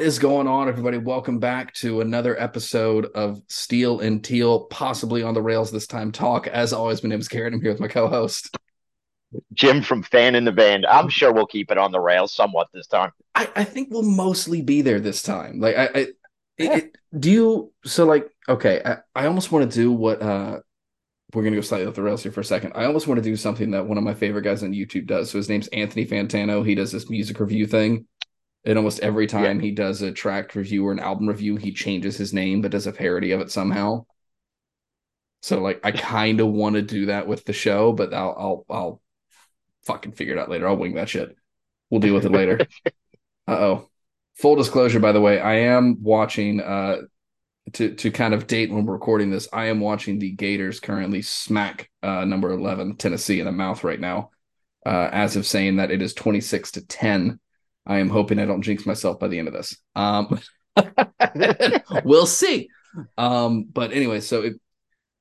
What is going on, everybody? Welcome back to another episode of Steel and Teal, possibly on the rails this time. Talk. As always, my name is Garrett. I'm here with my co-host Jim from Fan in the Band. I'm sure we'll keep it on the rails somewhat this time. I, I think we'll mostly be there this time. Like, I, I yeah. it, do you? So, like, okay, I, I almost want to do what. uh We're gonna go slightly off the rails here for a second. I almost want to do something that one of my favorite guys on YouTube does. So his name's Anthony Fantano. He does this music review thing and almost every time yeah. he does a track review or an album review, he changes his name but does a parody of it somehow. So like I kind of want to do that with the show, but I'll I'll I'll fucking figure it out later. I'll wing that shit. We'll deal with it later. uh oh. Full disclosure, by the way, I am watching uh to to kind of date when we're recording this, I am watching the Gators currently smack uh number 11 Tennessee in the mouth right now. Uh as of saying that it is 26 to 10 I am hoping I don't jinx myself by the end of this. Um, we'll see. Um, but anyway, so if,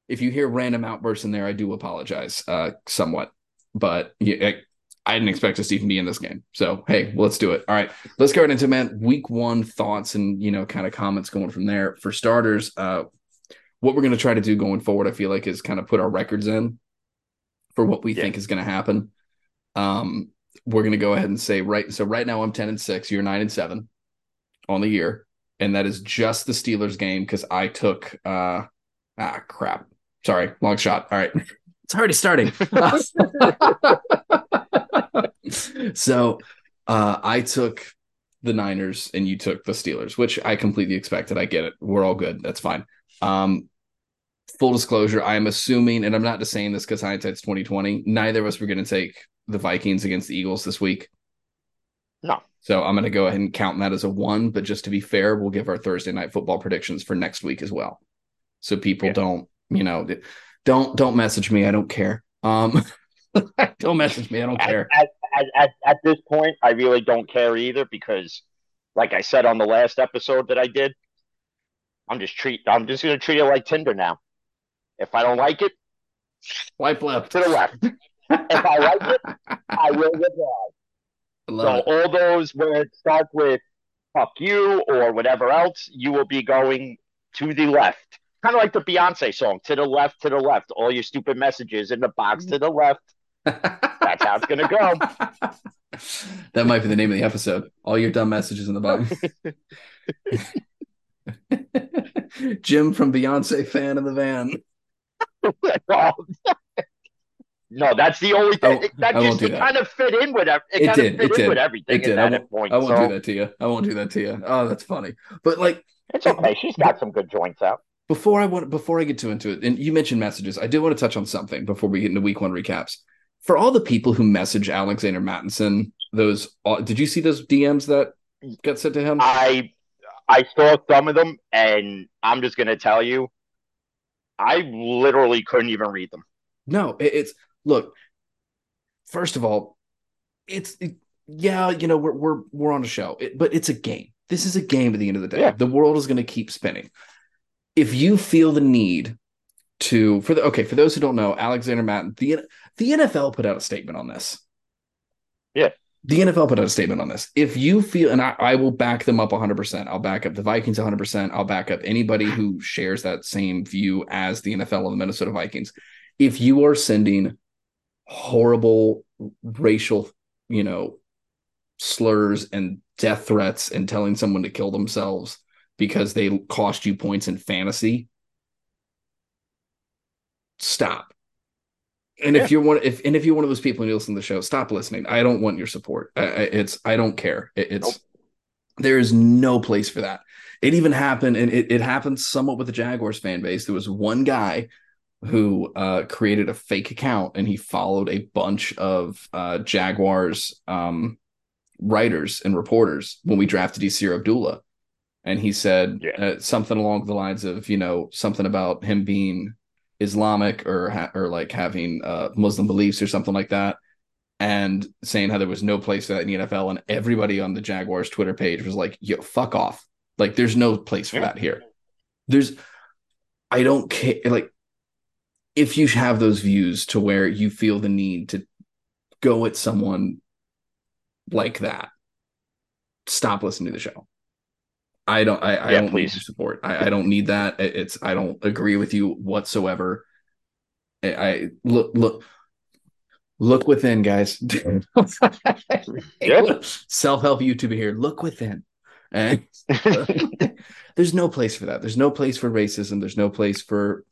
if you hear random outbursts in there, I do apologize uh, somewhat. But yeah, I didn't expect to even be in this game. So hey, let's do it. All right, let's go right into man week one thoughts and you know kind of comments going from there. For starters, uh, what we're going to try to do going forward, I feel like, is kind of put our records in for what we yeah. think is going to happen. Um, we're going to go ahead and say right. So right now I'm 10 and six. You're nine and seven on the year. And that is just the Steelers game because I took, uh, ah, crap. Sorry, long shot. All right. It's already starting. so uh, I took the Niners and you took the Steelers, which I completely expected. I get it. We're all good. That's fine. Um, full disclosure, I am assuming, and I'm not just saying this because hindsight's 2020. Neither of us were going to take the Vikings against the Eagles this week? No. So I'm going to go ahead and count that as a one. But just to be fair, we'll give our Thursday night football predictions for next week as well. So people yeah. don't, you know, don't don't message me. I don't care. Um, don't message me. I don't care. At, at, at, at this point, I really don't care either because, like I said on the last episode that I did, I'm just treat. I'm just going to treat it like Tinder now. If I don't like it, swipe left to the left if I like it, I will reply. So it. all those where it starts with "fuck you" or whatever else, you will be going to the left. Kind of like the Beyonce song, "To the left, to the left." All your stupid messages in the box to the left. That's how it's gonna go. that might be the name of the episode. All your dumb messages in the box. Jim from Beyonce fan in the van. No, that's the only thing. that just that. kind of fit in with it. It, did. Fit it did. with everything. It did. I won't, point, I won't so. do that to you. I won't do that to you. Oh, that's funny. But like, it's okay. She's got some good joints out. Before I want, before I get too into it, and you mentioned messages, I do want to touch on something before we get into week one recaps. For all the people who message Alexander Mattison, those uh, did you see those DMs that got sent to him? I I saw some of them, and I'm just gonna tell you, I literally couldn't even read them. No, it's look, first of all, it's it, yeah, you know, we're we're we're on a show, it, but it's a game. This is a game at the end of the day. Yeah. The world is going to keep spinning. If you feel the need to for the okay, for those who don't know, Alexander Matt, the the NFL put out a statement on this. Yeah. The NFL put out a statement on this. If you feel, and I, I will back them up 100%, I'll back up the Vikings 100%. I'll back up anybody who shares that same view as the NFL and the Minnesota Vikings. If you are sending horrible racial, you know, slurs and death threats and telling someone to kill themselves because they cost you points in fantasy, stop. And yeah. if you're one, if and if you're one of those people who listen to the show, stop listening. I don't want your support. I, it's I don't care. It, it's nope. there is no place for that. It even happened, and it, it happened somewhat with the Jaguars fan base. There was one guy who uh, created a fake account and he followed a bunch of uh, Jaguars um, writers and reporters when we drafted Yasir Abdullah. And he said yeah. uh, something along the lines of, you know, something about him being Islamic or ha- or like having uh, Muslim beliefs or something like that, and saying how there was no place for that in the NFL. And everybody on the Jaguars Twitter page was like, "Yo, fuck off! Like, there's no place for yeah. that here. There's, I don't care. Like, if you have those views to where you feel the need to go at someone like that, stop listening to the show. I don't. I, I yeah, don't please. need support. I, I, don't need that. It's. I don't agree with you whatsoever. I, I look look look within, guys. yep. Self help YouTube here. Look within. Eh? And there's no place for that. There's no place for racism. There's no place for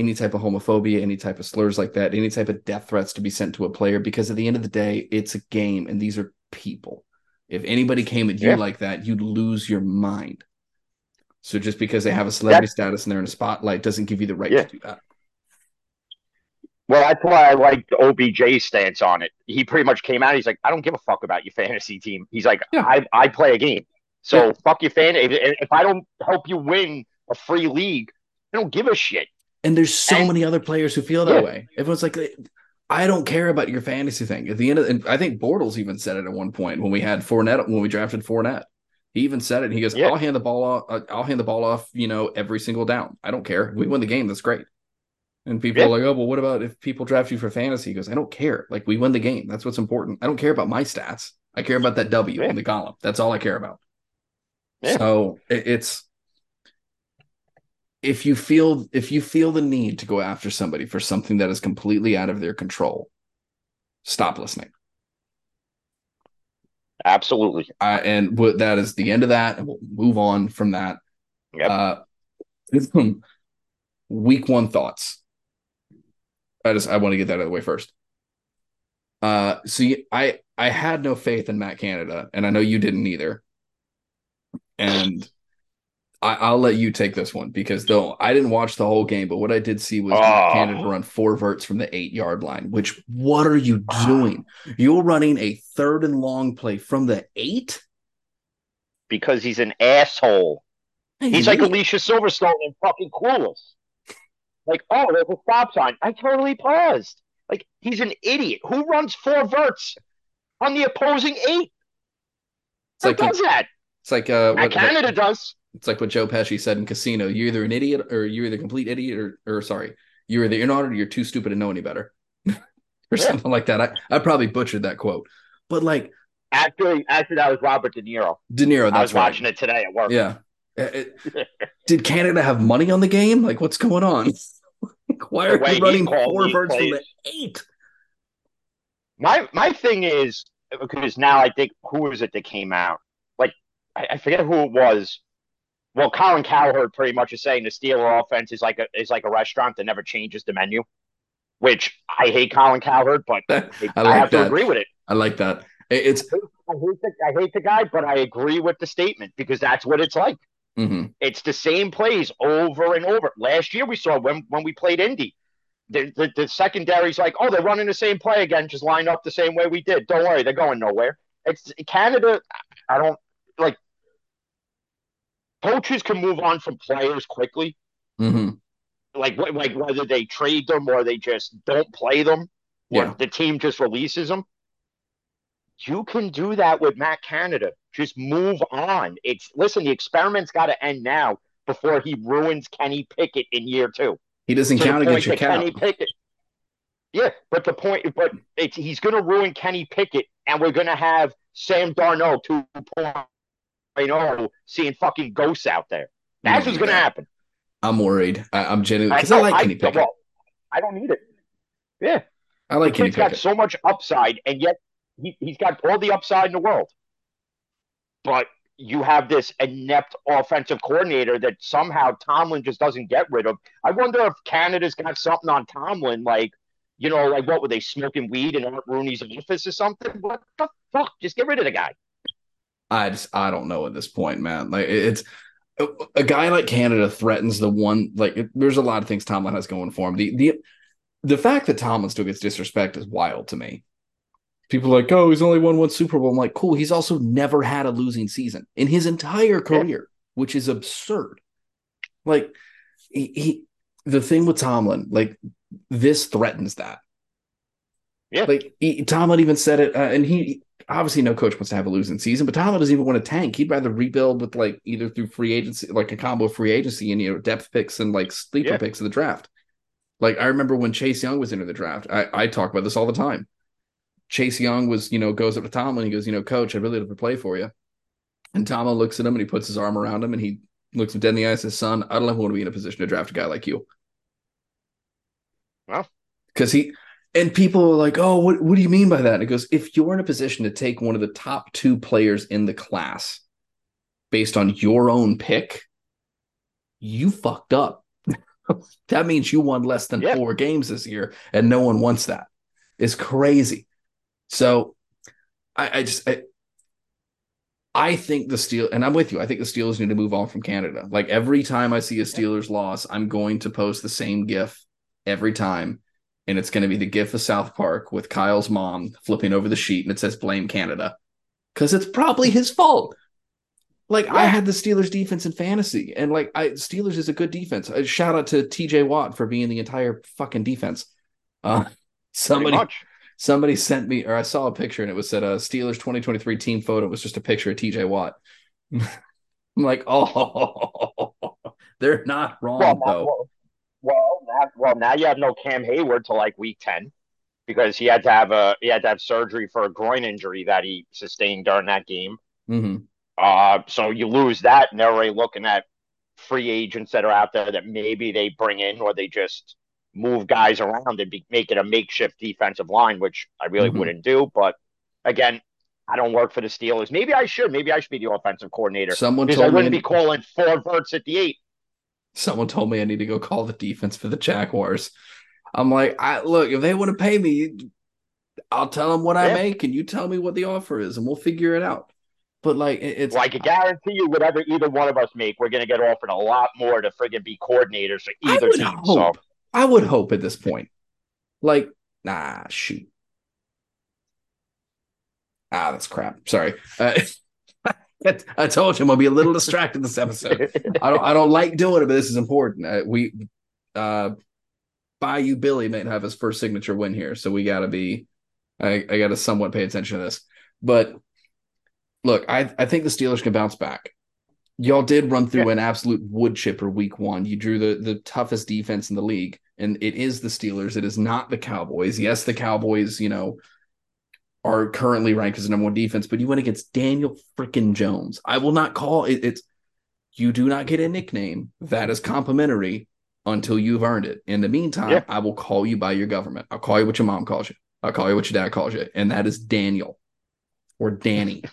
any type of homophobia, any type of slurs like that, any type of death threats to be sent to a player. Because at the end of the day, it's a game, and these are people. If anybody came at you yeah. like that, you'd lose your mind. So just because they have a celebrity that's, status and they're in a spotlight doesn't give you the right yeah. to do that. Well, that's why I like OBJ's stance on it. He pretty much came out. He's like, I don't give a fuck about your fantasy team. He's like, yeah. I, I play a game. So fuck your fan. If, if, I don't help you win a free league, I don't give a shit. And there's so and, many other players who feel that yeah. way. Everyone's like, I don't care about your fantasy thing. At the end of, and I think Bortles even said it at one point when we had Fournette when we drafted Fournette. He even said it. He goes, yeah. "I'll hand the ball off. Uh, I'll hand the ball off. You know, every single down. I don't care. we win the game. That's great." And people yeah. are like, "Oh, well, what about if people draft you for fantasy?" He goes, "I don't care. Like we win the game. That's what's important. I don't care about my stats. I care about that W yeah. in the column. That's all I care about." So it, it's if you feel if you feel the need to go after somebody for something that is completely out of their control stop listening. Absolutely. Uh, and what that is the end of that and we'll move on from that. Yep. uh week one thoughts. I just i want to get that out of the way first. Uh see i i had no faith in matt canada and i know you didn't either. And I, will let you take this one because though I didn't watch the whole game, but what I did see was oh. Canada run four verts from the eight yard line. Which what are you doing? You're running a third and long play from the eight because he's an asshole. Hey, he's like Alicia Silverstone and fucking Clueless. Like, oh, there's a stop sign. I totally paused. Like, he's an idiot. Who runs four verts on the opposing eight? It's Who like does that? It's like uh, what, Canada does. It's like what Joe Pesci said in Casino: you're either an idiot or you're either a complete idiot or, or sorry, you're either not or you're too stupid to know any better, or yeah. something like that. I, I probably butchered that quote, but like actually, actually, that was Robert De Niro. De Niro. I was right. watching it today at work. Yeah. It, uh, uh, did Canada have money on the game? Like, what's going on? Why are we running four verts from the eight? My my thing is because now I think who was it that came out? I, I forget who it was. Well, Colin Cowherd pretty much is saying the Steeler offense is like a is like a restaurant that never changes the menu, which I hate Colin Cowherd, but I, like I have that. to agree with it. I like that. It's I hate, the, I hate the guy, but I agree with the statement because that's what it's like. Mm-hmm. It's the same plays over and over. Last year we saw when when we played Indy, the, the, the secondary's like, oh, they're running the same play again, just line up the same way we did. Don't worry, they're going nowhere. It's Canada. I don't like coaches can move on from players quickly. Mm-hmm. Like like whether they trade them or they just don't play them, yeah. the team just releases them. You can do that with Matt Canada. Just move on. It's listen. The experiment's got to end now before he ruins Kenny Pickett in year two. He doesn't to count against your Kenny Pickett. Yeah, but the point, but he's going to ruin Kenny Pickett, and we're going to have Sam Darnold 2.0 know, seeing fucking ghosts out there. That's what's going to happen. I'm worried. I, am genuinely because I, I, like Kenny Pickett. Well, I don't need it. Yeah, I like the kid's got so much upside, and yet he, he's got all the upside in the world. But you have this inept offensive coordinator that somehow Tomlin just doesn't get rid of. I wonder if Canada's got something on Tomlin, like you know, like what were they smoking weed in Art Rooney's office or something? What the fuck? Just get rid of the guy. I just I don't know at this point, man. Like it's a guy like Canada threatens the one like it, there's a lot of things Tomlin has going for him. The the the fact that Tomlin still gets disrespect is wild to me. People are like, oh, he's only won one Super Bowl. I'm like, cool. He's also never had a losing season in his entire career, which is absurd. Like he, he the thing with Tomlin, like this threatens that. Yeah. Like he, Tomlin even said it, uh, and he obviously no coach wants to have a losing season, but Tomlin doesn't even want to tank. He'd rather rebuild with like either through free agency, like a combo of free agency and you know depth picks and like sleeper yeah. picks of the draft. Like I remember when Chase Young was into the draft. I, I talk about this all the time. Chase Young was, you know, goes up to Tomlin. He goes, you know, coach, I'd really love to play for you. And Tomlin looks at him and he puts his arm around him and he looks him dead in the eyes. His son, I don't ever want to be in a position to draft a guy like you. Well, because he and people are like, "Oh, what what do you mean by that?" And it goes, "If you're in a position to take one of the top two players in the class based on your own pick, you fucked up. that means you won less than four games this year, and no one wants that. It's crazy. So, I, I just I, I think the Steel, and I'm with you. I think the Steelers need to move on from Canada. Like every time I see a Steelers loss, I'm going to post the same GIF every time, and it's going to be the GIF of South Park with Kyle's mom flipping over the sheet, and it says "Blame Canada," because it's probably his fault. Like yeah. I had the Steelers defense in fantasy, and like I Steelers is a good defense. A shout out to T.J. Watt for being the entire fucking defense. Uh, somebody somebody sent me, or I saw a picture, and it was said a uh, Steelers 2023 team photo. It was just a picture of T.J. Watt. I'm like, oh, they're not wrong well, though. Well, well, now, well, now you have no Cam Hayward to like week ten because he had to have a he had to have surgery for a groin injury that he sustained during that game. Mm-hmm. Uh, so you lose that, and they're already looking at free agents that are out there that maybe they bring in or they just move guys around and be, make it a makeshift defensive line, which I really mm-hmm. wouldn't do. But again, I don't work for the Steelers. Maybe I should. Maybe I should be the offensive coordinator. Someone because I wouldn't me be calling four verts at the eight. Someone told me I need to go call the defense for the Jaguars. I'm like, I look, if they want to pay me, I'll tell them what yeah. I make, and you tell me what the offer is, and we'll figure it out. But like, it's like well, I guarantee you, whatever either one of us make, we're gonna get offered a lot more to friggin' be coordinators for either team. Hope, so I would hope at this point, like, nah, shoot, ah, that's crap. Sorry. Uh, I told you I'm gonna be a little distracted this episode. I don't I don't like doing it, but this is important. Uh, we uh Bayou Billy may have his first signature win here, so we gotta be I, I gotta somewhat pay attention to this. But look, I I think the Steelers can bounce back. Y'all did run through yeah. an absolute wood chipper week one. You drew the the toughest defense in the league, and it is the Steelers. It is not the Cowboys. Yes, the Cowboys, you know, are currently ranked as the number one defense, but you went against Daniel freaking Jones. I will not call it. It's you do not get a nickname that is complimentary until you've earned it. In the meantime, yeah. I will call you by your government. I'll call you what your mom calls you. I'll call you what your dad calls you, and that is Daniel or Danny.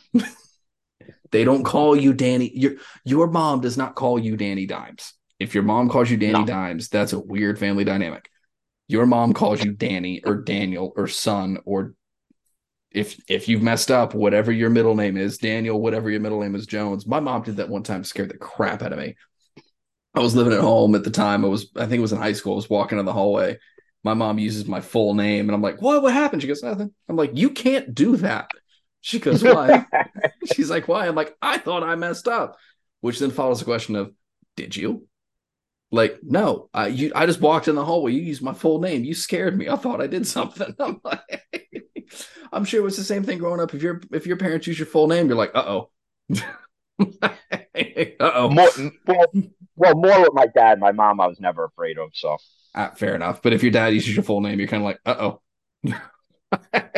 they don't call you Danny. Your your mom does not call you Danny Dimes. If your mom calls you Danny no. Dimes, that's a weird family dynamic. Your mom calls you Danny or Daniel or son or if if you've messed up, whatever your middle name is, Daniel, whatever your middle name is, Jones. My mom did that one time, scared the crap out of me. I was living at home at the time. I was, I think it was in high school. I was walking in the hallway. My mom uses my full name, and I'm like, "What? What happened?" She goes, "Nothing." I'm like, "You can't do that." She goes, "Why?" She's like, "Why?" I'm like, "I thought I messed up," which then follows the question of, "Did you?" Like, no, I you I just walked in the hallway. You used my full name. You scared me. I thought I did something. I'm like, I'm sure it was the same thing growing up. If your if your parents use your full name, you're like, uh oh. uh oh. Well, well, more with my dad. My mom, I was never afraid of. So ah, fair enough. But if your dad uses your full name, you're kind of like, uh oh.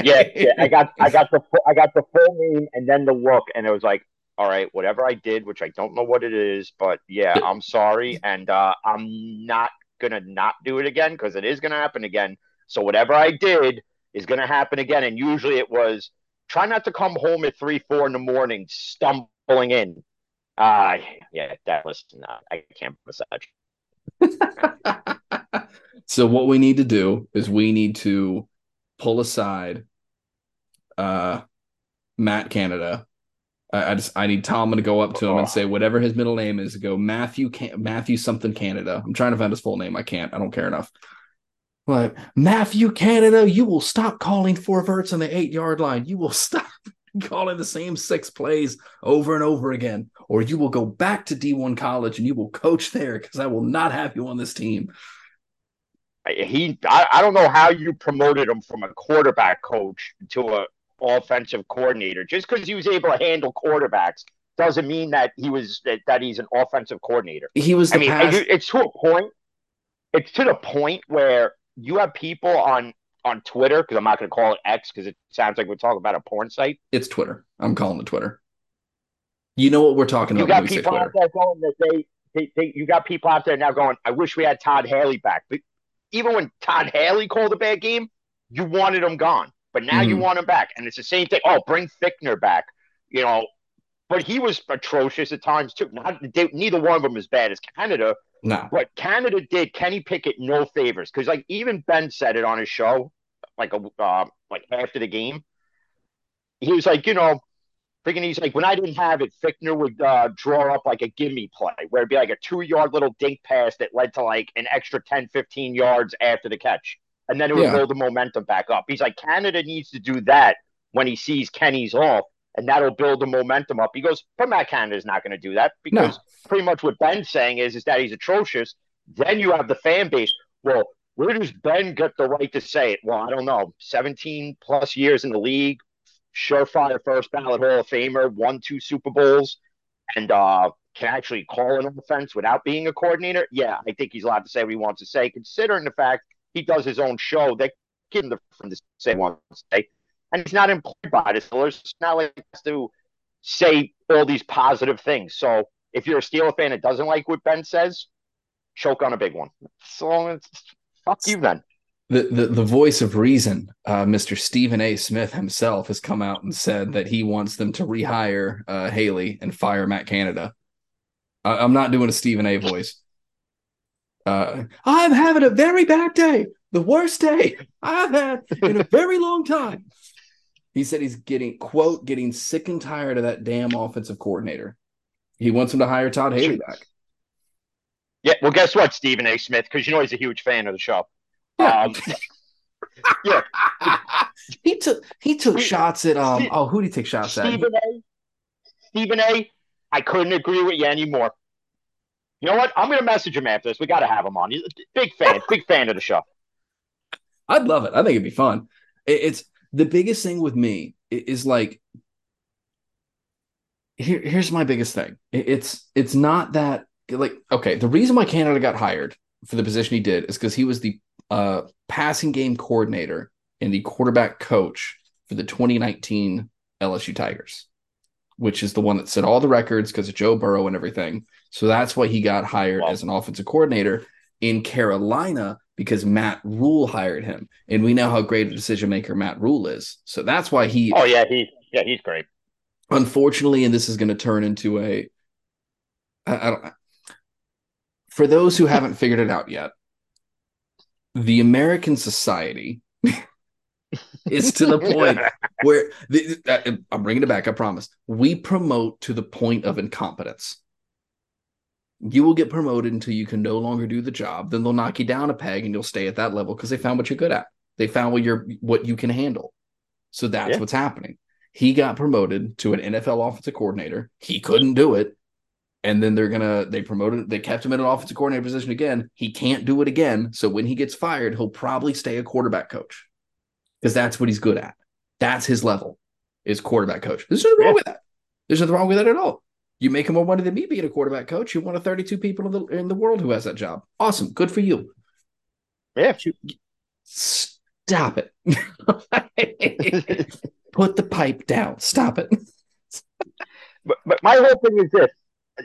yeah, yeah, I got, I got the, I got the full name and then the look, and it was like, all right, whatever I did, which I don't know what it is, but yeah, I'm sorry, and uh, I'm not gonna not do it again because it is gonna happen again. So whatever I did, is going to happen again. And usually it was try not to come home at three, four in the morning, stumbling in. Uh, yeah, that was not, I can't massage. so what we need to do is we need to pull aside uh Matt Canada. I, I just I need Tom to go up to him and say whatever his middle name is. Go Matthew Can- Matthew something Canada. I'm trying to find his full name. I can't. I don't care enough. Like Matthew Canada, you will stop calling four verts on the eight yard line. You will stop calling the same six plays over and over again, or you will go back to D1 college and you will coach there because I will not have you on this team. He, I, I don't know how you promoted him from a quarterback coach to a offensive coordinator. Just because he was able to handle quarterbacks doesn't mean that he was that, that he's an offensive coordinator. He was. I mean, past... it's to a point. It's to the point where you have people on on Twitter because I'm not going to call it X because it sounds like we're talking about a porn site. It's Twitter. I'm calling it Twitter. You know what we're talking you about. got people out there going that they, they, they, you got people out there now going, I wish we had Todd Haley back. But even when Todd Haley called a bad game, you wanted him gone. But now mm-hmm. you want him back. And it's the same thing. Oh, bring Fichtner back. You know, but he was atrocious at times too. Not they, neither one of them as bad as Canada. No. But Canada did Kenny Pickett no favors because like even Ben said it on his show, like a uh, like after the game. He was like, you know, freaking he's like, when I didn't have it, Fichtner would uh, draw up like a gimme play where it'd be like a two yard little dink pass that led to like an extra 10, 15 yards after the catch. And then it would yeah. build the momentum back up. He's like, Canada needs to do that when he sees Kenny's off and that'll build the momentum up. He goes, but Matt Canada is not going to do that because no. pretty much what Ben's saying is, is that he's atrocious. Then you have the fan base. Well, where does Ben get the right to say it? Well, I don't know. 17 plus years in the league, surefire first ballot Hall of Famer, won two Super Bowls, and uh, can actually call an offense without being a coordinator. Yeah, I think he's allowed to say what he wants to say, considering the fact he does his own show. They give him the from to say what he wants to say and he's not employed by the Steelers. It's not like he has to say all these positive things. So if you're a Steeler fan that doesn't like what Ben says, choke on a big one. So it's, fuck you then. The, the, the voice of reason, uh, Mr. Stephen A. Smith himself, has come out and said that he wants them to rehire uh, Haley and fire Matt Canada. I, am not doing a Stephen A. voice. Uh, I'm having a very bad day, the worst day I've had in a very long time. He said he's getting quote getting sick and tired of that damn offensive coordinator. He wants him to hire Todd Haley back. Yeah, well, guess what, Stephen A. Smith? Because you know he's a huge fan of the show. Yeah. Um, yeah. he took he took shots at um. oh, who did he take shots Stephen at? Stephen A. Stephen A. I couldn't agree with you anymore. You know what? I'm going to message him after this. We got to have him on. He's a big fan, big fan of the show. I'd love it. I think it'd be fun. It's the biggest thing with me is like here, here's my biggest thing. It's it's not that like okay the reason why canada got hired for the position he did is because he was the uh, passing game coordinator and the quarterback coach for the 2019 lsu tigers which is the one that set all the records because of joe burrow and everything. So that's why he got hired wow. as an offensive coordinator in carolina because Matt Rhule hired him, and we know how great a decision maker Matt Rhule is. So that's why he. Oh yeah, he yeah he's great. Unfortunately, and this is going to turn into a. I, I don't. For those who haven't figured it out yet, the American society is to the point where the, uh, I'm bringing it back. I promise. We promote to the point of incompetence you will get promoted until you can no longer do the job. Then they'll knock you down a peg and you'll stay at that level because they found what you're good at. They found what you're what you can handle. So that's yeah. what's happening. He got promoted to an NFL offensive coordinator. He couldn't do it. And then they're gonna they promoted they kept him in an offensive coordinator position again. He can't do it again. So when he gets fired, he'll probably stay a quarterback coach. Because that's what he's good at. That's his level, is quarterback coach. There's nothing wrong with that. There's nothing wrong with that at all. You make more money than me being a quarterback coach. You're one of 32 people in the, in the world who has that job. Awesome. Good for you. Yeah. Stop it. Put the pipe down. Stop it. but, but my whole thing is this.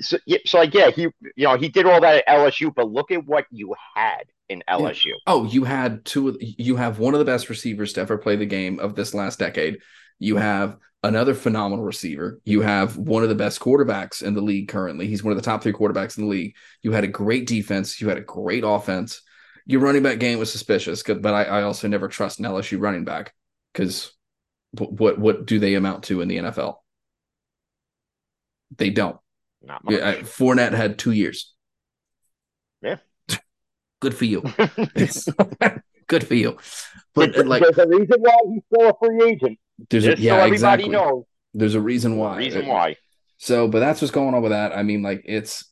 So, yeah, so like, yeah, he, you know, he did all that at LSU, but look at what you had in LSU. Yeah. Oh, you had two. You have one of the best receivers to ever play the game of this last decade. You have another phenomenal receiver. You have one of the best quarterbacks in the league currently. He's one of the top three quarterbacks in the league. You had a great defense. You had a great offense. Your running back game was suspicious, but I, I also never trust an LSU running back because what what do they amount to in the NFL? They don't. Not much. Yeah, Fournette had two years. Yeah. Good for you. Good for you. But like, there's a reason why he's still a free agent. There's a, yeah, so exactly. Knows. There's a reason why. Reason why. So, but that's what's going on with that. I mean, like it's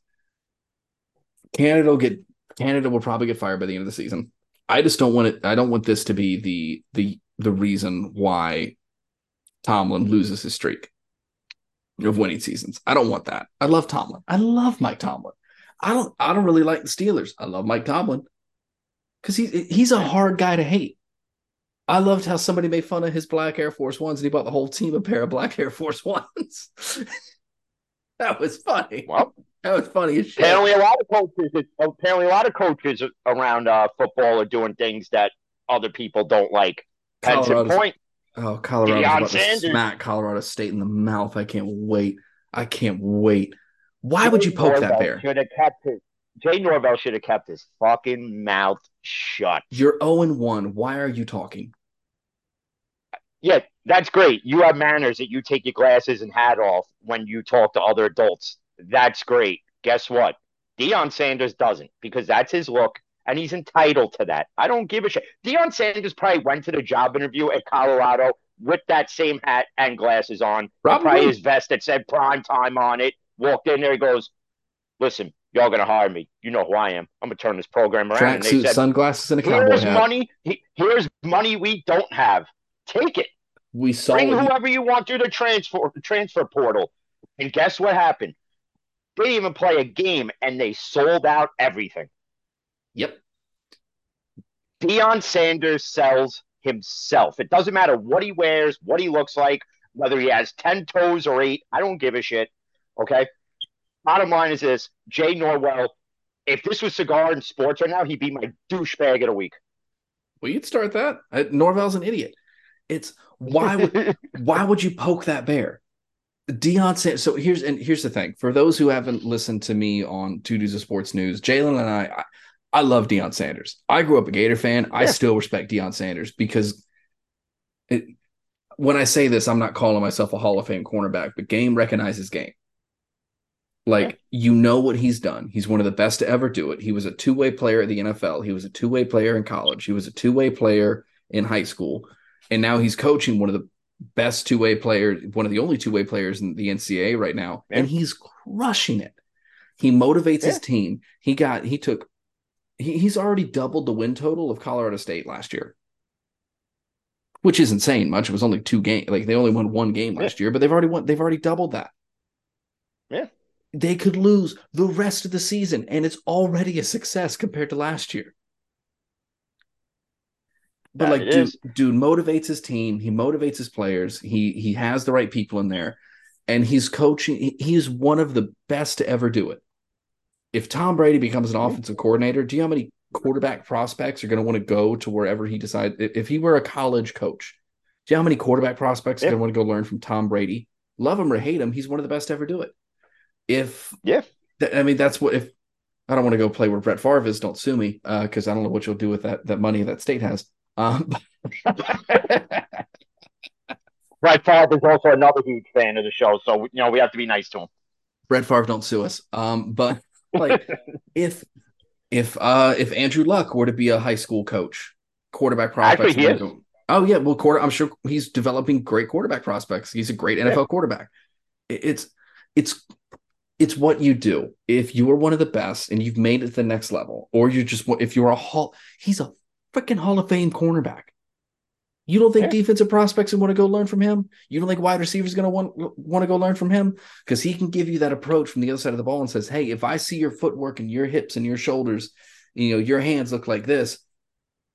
Canada will get Canada will probably get fired by the end of the season. I just don't want it. I don't want this to be the the the reason why Tomlin loses his streak of winning seasons. I don't want that. I love Tomlin. I love Mike Tomlin. I don't. I don't really like the Steelers. I love Mike Tomlin because he's he's a hard guy to hate. I loved how somebody made fun of his black Air Force Ones and he bought the whole team a pair of black Air Force Ones. that was funny. Well, that was funny as shit. Apparently, a lot of coaches. Apparently, a lot of coaches around uh, football are doing things that other people don't like. Pension Point. Oh, Colorado smack Colorado State in the mouth. I can't wait. I can't wait. Why Jay would you poke Norvell that bear? Should have kept his. Jay Norvell should have kept his fucking mouth shut. You're 0 1. Why are you talking? Yeah, that's great. You have manners that you take your glasses and hat off when you talk to other adults. That's great. Guess what? Deion Sanders doesn't because that's his look and he's entitled to that. I don't give a shit. Deion Sanders probably went to the job interview at Colorado with that same hat and glasses on. Probably, probably his vest that said prime time on it. Walked in there, he goes, Listen, y'all gonna hire me. You know who I am. I'm gonna turn this program around. Tracksuit, sunglasses, and a cowboy here's hat. money. Here's money we don't have. Take it. We saw bring whoever you want through the transfer transfer portal. And guess what happened? They didn't even play a game, and they sold out everything. Yep. Deion Sanders sells himself. It doesn't matter what he wears, what he looks like, whether he has 10 toes or eight. I don't give a shit. Okay. Bottom line is this Jay Norvell, if this was cigar and sports right now, he'd be my douchebag of the week. Well, you'd start that. Norvell's an idiot. It's why would why would you poke that bear? Deion Sanders. So here's and here's the thing for those who haven't listened to me on Two Dudes of Sports News, Jalen and I, I, I love Deion Sanders. I grew up a Gator fan. Yeah. I still respect Deion Sanders because it, when I say this, I'm not calling myself a Hall of Fame cornerback, but game recognizes game. Like yeah. you know what he's done. He's one of the best to ever do it. He was a two way player at the NFL. He was a two way player in college. He was a two way player in high school, and now he's coaching one of the best two way players, one of the only two way players in the NCAA right now, yeah. and he's crushing it. He motivates his team. He got he took he, he's already doubled the win total of Colorado State last year, which isn't saying much. It was only two games. Like they only won one game last yeah. year, but they've already won. They've already doubled that. Yeah, they could lose the rest of the season, and it's already a success compared to last year. But like, dude, dude motivates his team. He motivates his players. He he has the right people in there, and he's coaching. He, he's one of the best to ever do it if Tom Brady becomes an offensive coordinator, do you know how many quarterback prospects are going to want to go to wherever he decides? If he were a college coach, do you know how many quarterback prospects yeah. are going to want to go learn from Tom Brady? Love him or hate him, he's one of the best to ever do it. If yeah, th- I mean that's what if I don't want to go play where Brett Favre is. Don't sue me because uh, I don't know what you'll do with that that money that state has. Um, Brett Favre is also another huge fan of the show, so you know we have to be nice to him. Brett Favre, don't sue us. Um, but like if if uh if Andrew Luck were to be a high school coach, quarterback prospects. Oh yeah, well, quarter. I'm sure he's developing great quarterback prospects. He's a great NFL yeah. quarterback. It's it's it's what you do. If you are one of the best and you've made it to the next level, or you're just if you're a hall, he's a freaking Hall of Fame cornerback. You don't think defensive prospects want to go learn from him? You don't think wide receivers going to want want to go learn from him because he can give you that approach from the other side of the ball and says, "Hey, if I see your footwork and your hips and your shoulders, you know, your hands look like this,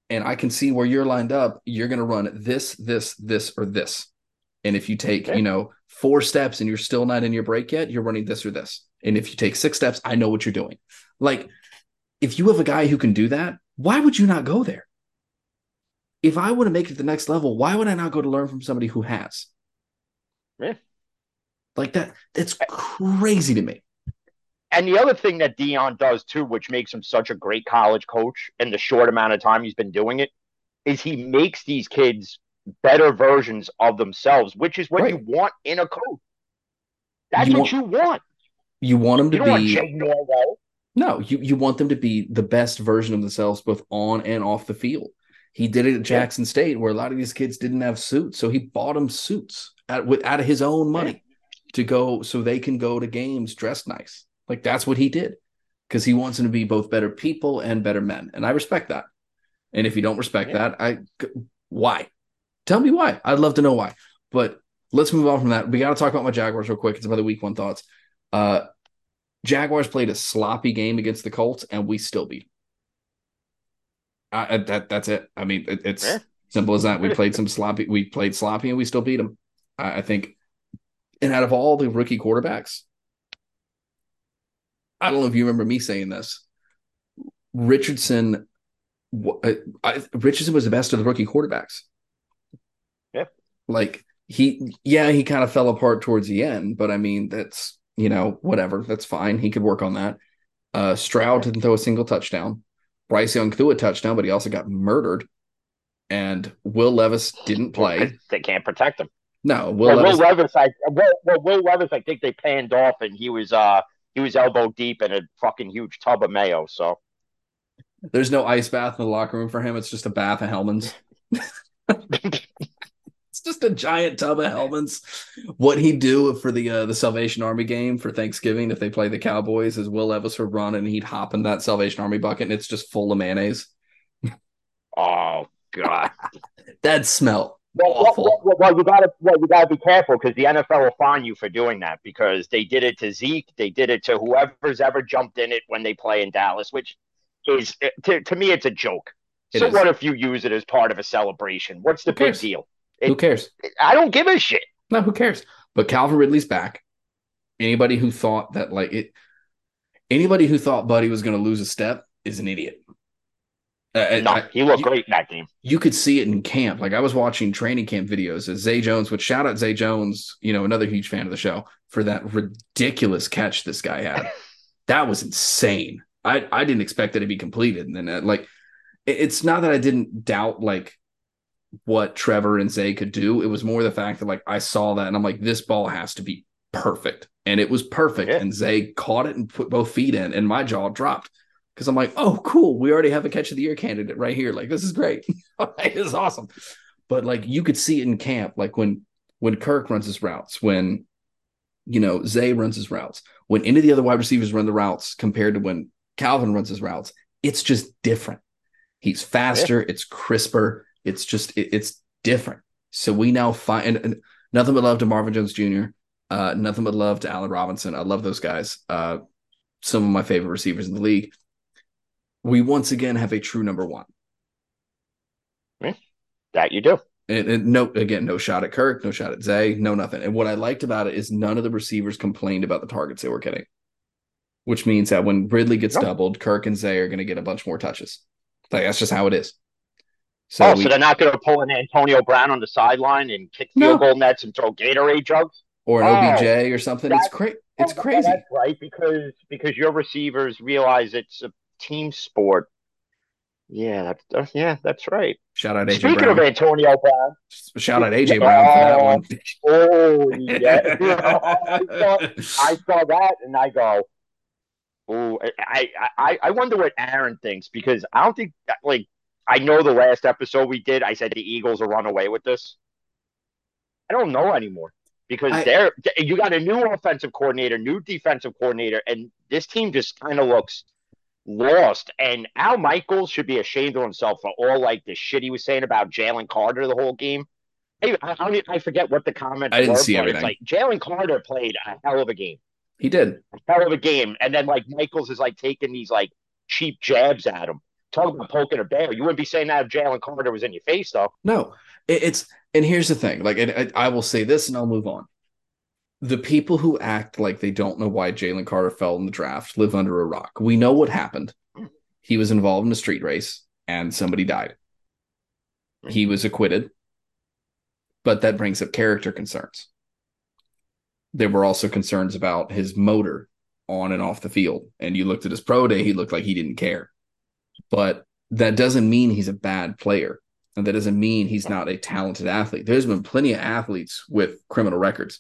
and I can see where you're lined up, you're going to run this, this, this, or this. And if you take, okay. you know, four steps and you're still not in your break yet, you're running this or this. And if you take six steps, I know what you're doing. Like, if you have a guy who can do that, why would you not go there? If I want to make it to the next level, why would I not go to learn from somebody who has? Yeah. Like that, that's crazy to me. And the other thing that Deion does too, which makes him such a great college coach in the short amount of time he's been doing it, is he makes these kids better versions of themselves, which is what right. you want in a coach. That's you what want, you want. You want them to be. No, you, you want them to be the best version of themselves, both on and off the field. He did it at Jackson yeah. State, where a lot of these kids didn't have suits, so he bought them suits at, with, out of his own money yeah. to go, so they can go to games dressed nice. Like that's what he did, because he wants them to be both better people and better men, and I respect that. And if you don't respect yeah. that, I why? Tell me why. I'd love to know why. But let's move on from that. We got to talk about my Jaguars real quick. It's about the week one thoughts. Uh, Jaguars played a sloppy game against the Colts, and we still beat. I, that that's it. I mean, it, it's yeah. simple as that. We played some sloppy. We played sloppy, and we still beat them. I, I think. And out of all the rookie quarterbacks, I don't know if you remember me saying this. Richardson, I, Richardson was the best of the rookie quarterbacks. Yeah, like he, yeah, he kind of fell apart towards the end, but I mean, that's you know whatever, that's fine. He could work on that. Uh, Stroud didn't throw a single touchdown. Bryce Young threw a touchdown, but he also got murdered. And Will Levis didn't play. They can't protect him. No, Will, well, Levis. Will Levis. I well, Will Levis. I think they panned off, and he was uh he was elbow deep in a fucking huge tub of mayo. So there's no ice bath in the locker room for him. It's just a bath of Hellmann's. it's just a giant tub of Hellmann's. What he'd do for the uh, the Salvation Army game for Thanksgiving if they play the Cowboys is Will Levis would run and he'd hop in that Salvation Army bucket and it's just full of mayonnaise. Oh god, that smell. Well, well, well, well, you gotta well, you gotta be careful because the NFL will fine you for doing that because they did it to Zeke, they did it to whoever's ever jumped in it when they play in Dallas, which is to, to me it's a joke. It so is. what if you use it as part of a celebration? What's the big deal? It, who cares? I don't give a shit. No, who cares? But Calvin Ridley's back. Anybody who thought that like it, anybody who thought Buddy was going to lose a step is an idiot. Uh, no, I, he looked you, great in that game. You could see it in camp. Like I was watching training camp videos of Zay Jones, which shout out Zay Jones, you know, another huge fan of the show for that ridiculous catch this guy had. that was insane. I I didn't expect it to be completed. And then uh, like, it, it's not that I didn't doubt like what Trevor and Zay could do. It was more the fact that like I saw that and I'm like, this ball has to be perfect. And it was perfect. Yeah. And Zay caught it and put both feet in, and my jaw dropped because I'm like, oh, cool. We already have a catch of the year candidate right here. Like, this is great. this is awesome. But like you could see it in camp, like when when Kirk runs his routes, when you know Zay runs his routes, when any of the other wide receivers run the routes compared to when Calvin runs his routes, it's just different. He's faster, yeah. it's crisper, it's just it, it's different. So we now find and, and, nothing but love to Marvin Jones Jr. Uh, nothing but love to Allen Robinson. I love those guys. Uh, some of my favorite receivers in the league. We once again have a true number one. That you do. And, and, no, again, no shot at Kirk, no shot at Zay, no nothing. And what I liked about it is none of the receivers complained about the targets they were getting, which means that when Ridley gets doubled, Kirk and Zay are going to get a bunch more touches. Like that's just how it is. So oh, we, so they're not going to pull an Antonio Brown on the sideline and kick field no. goal nets and throw Gatorade jugs or an oh, OBJ or something. It's crazy. It's crazy, that's right? Because because your receivers realize it's a team sport. Yeah, that's yeah, that's right. Shout out AJ Speaking Brown. of Antonio Brown, shout out AJ Brown for that one. Oh yeah, you know, I, saw, I saw that and I go, oh, I, I I wonder what Aaron thinks because I don't think like I know the last episode we did, I said the Eagles will run away with this. I don't know anymore because I, they're you got a new offensive coordinator, new defensive coordinator, and this team just kind of looks lost. And Al Michaels should be ashamed of himself for all like the shit he was saying about Jalen Carter the whole game. I, I, I forget what the comment. I didn't were, see everything. It's like Jalen Carter played a hell of a game. He did a hell of a game, and then like Michaels is like taking these like cheap jabs at him talk about poking a bear. You wouldn't be saying that if Jalen Carter was in your face, though. No, it's and here's the thing. Like, and I will say this, and I'll move on. The people who act like they don't know why Jalen Carter fell in the draft live under a rock. We know what happened. He was involved in a street race, and somebody died. He was acquitted, but that brings up character concerns. There were also concerns about his motor on and off the field. And you looked at his pro day, he looked like he didn't care but that doesn't mean he's a bad player. And that doesn't mean he's not a talented athlete. There's been plenty of athletes with criminal records.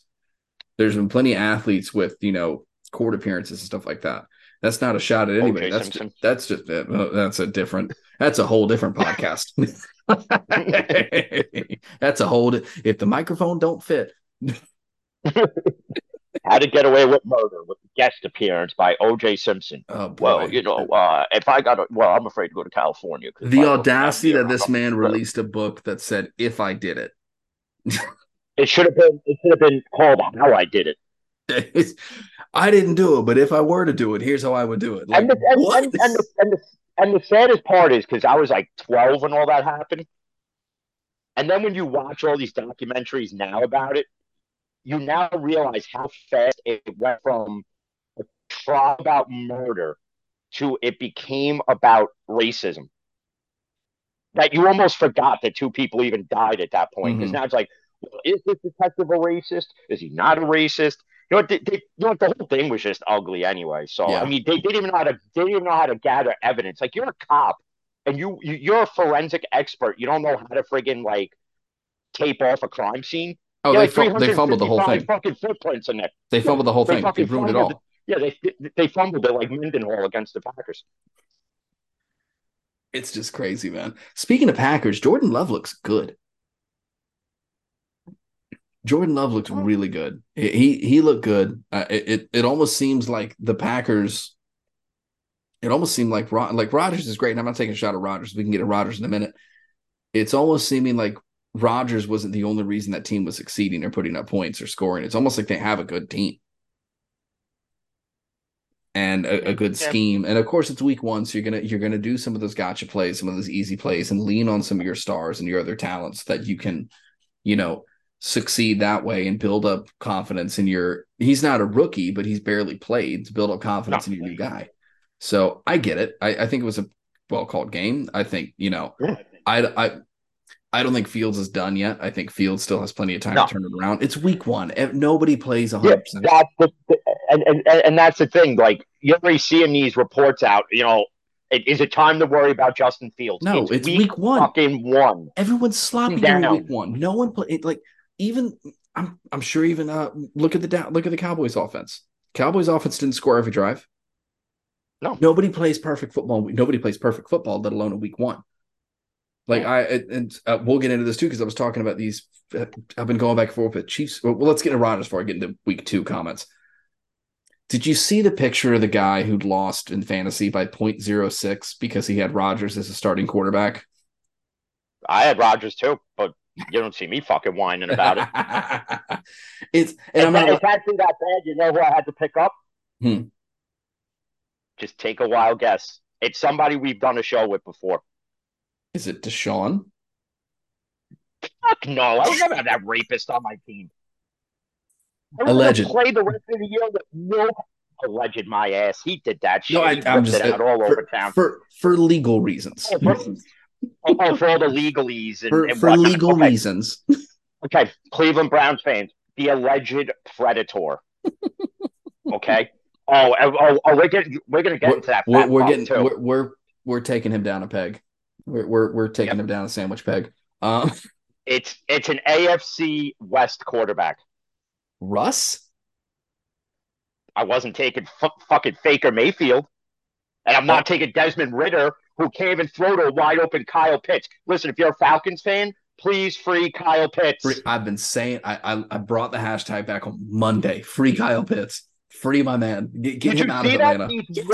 There's been plenty of athletes with, you know, court appearances and stuff like that. That's not a shot at anybody. that's just, that's just that's a different that's a whole different podcast. that's a whole if the microphone don't fit. How to Get Away with Murder with the guest appearance by O.J. Simpson. Oh, well, you know, uh, if I got, a, well, I'm afraid to go to California. The audacity that this man released a book that said, "If I did it," it should have been. It should have been called "How I Did It." I didn't do it, but if I were to do it, here's how I would do it. Like, and, the, and, and, and, the, and, the, and the saddest part is because I was like 12 when all that happened. And then when you watch all these documentaries now about it, you now realize how fast it went from a trial about murder to it became about racism. That you almost forgot that two people even died at that point because mm-hmm. now it's like, well, is this detective a racist? Is he not a racist? You know, they, they, you know, the whole thing was just ugly anyway. So yeah. I mean, they, they, didn't even know how to they didn't even know how to gather evidence. Like you're a cop and you, you you're a forensic expert. You don't know how to friggin' like tape off a crime scene. Oh, they, like they fumbled the whole thing. Fucking footprints in it. They fumbled the whole thing. They ruined it all. Yeah, they they fumbled it like Mendenhall against the Packers. It's just crazy, man. Speaking of Packers, Jordan Love looks good. Jordan Love looks really good. He he looked good. Uh, it, it, it almost seems like the Packers. It almost seemed like Rod, like Rodgers is great, and I'm not taking a shot at Rodgers. We can get to Rodgers in a minute. It's almost seeming like Rodgers wasn't the only reason that team was succeeding or putting up points or scoring. It's almost like they have a good team and a, a good yeah. scheme. And of course, it's week one, so you're gonna you're gonna do some of those gotcha plays, some of those easy plays, and lean on some of your stars and your other talents that you can, you know, succeed that way and build up confidence in your. He's not a rookie, but he's barely played to build up confidence in your new guy. So I get it. I, I think it was a well called game. I think you know, yeah. I I I don't think Fields is done yet. I think Fields still has plenty of time no. to turn it around. It's week one. Nobody plays 100%. Yeah, that's the, and, and, and that's the thing. Like, you're already seeing these reports out, you know, is it time to worry about Justin Fields? No, it's, it's week, week, one. Fucking one. Everyone's sloppy in week one. No one play like even I'm I'm sure even uh look at the look at the Cowboys offense. Cowboys offense didn't score every drive. No. Nobody plays perfect football. Nobody plays perfect football, let alone a week one. Like I and uh, we'll get into this too because I was talking about these. Uh, I've been going back and forth with Chiefs. Well, let's get to Rodgers before I get into week two comments. Did you see the picture of the guy who'd lost in fantasy by 0.06 because he had Rodgers as a starting quarterback? I had Rodgers too, but you don't see me fucking whining about it. it's and if, I'm not, if that that bad, you know who I had to pick up? Hmm. Just take a wild guess. It's somebody we've done a show with before. Is it Deshaun? Fuck no! I would never have that rapist on my team. Alleged. Play the rest of the year with no alleged my ass. He did that shit. No, I, am just it out all for, over town for for legal reasons. Oh, for, oh, oh, for all the legalese and, for, and for legal okay. reasons. Okay, Cleveland Browns fans, the alleged predator. okay. Oh, oh, oh, oh we're getting we're gonna get we're, into that. We're, we're getting we're, we're, we're taking him down a peg. We're we're, we're taking yep. him down a sandwich peg. Um, it's it's an AFC West quarterback. Russ. I wasn't taking f- fucking Faker Mayfield, and I'm not taking Desmond Ridder, who can't even throw to a wide open Kyle Pitts. Listen, if you're a Falcons fan, please free Kyle Pitts. I've been saying I, I, I brought the hashtag back on Monday. Free Kyle Pitts. Free my man. Get, get him out of Atlanta. Yes.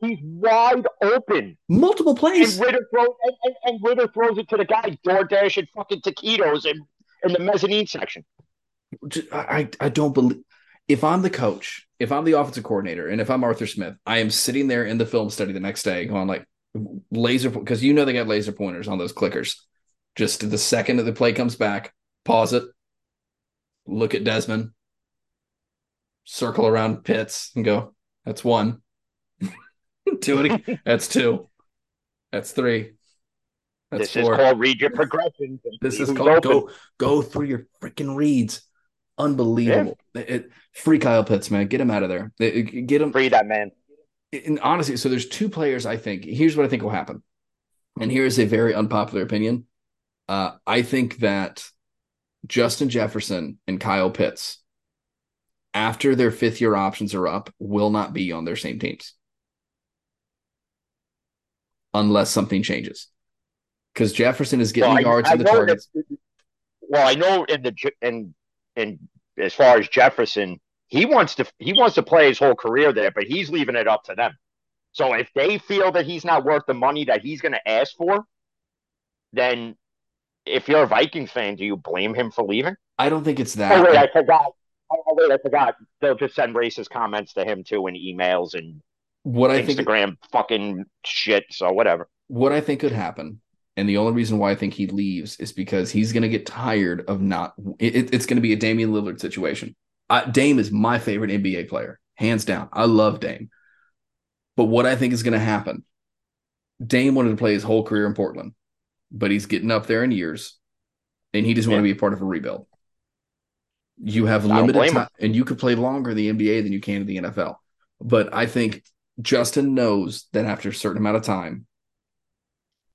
He's wide open. Multiple plays. And Ridder, throw, and, and, and Ridder throws it to the guy DoorDash and fucking taquitos in, in the mezzanine section. I, I don't believe if I'm the coach, if I'm the offensive coordinator, and if I'm Arthur Smith, I am sitting there in the film study the next day going like laser because you know they got laser pointers on those clickers. Just the second that the play comes back, pause it, look at Desmond, circle around Pitts, and go, that's one. Again. That's two. That's three. That's this four. is called read your progressions. This is called open. go go through your freaking reads. Unbelievable. Yeah. It, it, free Kyle Pitts, man. Get him out of there. It, get him. Free that man. And honestly, so there's two players. I think here's what I think will happen, and here is a very unpopular opinion. Uh, I think that Justin Jefferson and Kyle Pitts, after their fifth year options are up, will not be on their same teams unless something changes. Because Jefferson is getting well, yards I, I the targets. That, well, I know in the in in as far as Jefferson, he wants to he wants to play his whole career there, but he's leaving it up to them. So if they feel that he's not worth the money that he's going to ask for, then if you're a Vikings fan, do you blame him for leaving? I don't think it's that. Oh wait, I forgot. Oh wait, I forgot. They'll just send racist comments to him too in emails and what I think Instagram fucking shit. So whatever. What I think could happen, and the only reason why I think he leaves is because he's going to get tired of not. It, it's going to be a Damian Lillard situation. Uh, Dame is my favorite NBA player, hands down. I love Dame. But what I think is going to happen, Dame wanted to play his whole career in Portland, but he's getting up there in years and he doesn't yeah. want to be a part of a rebuild. You have limited time, and you could play longer in the NBA than you can in the NFL. But I think Justin knows that after a certain amount of time,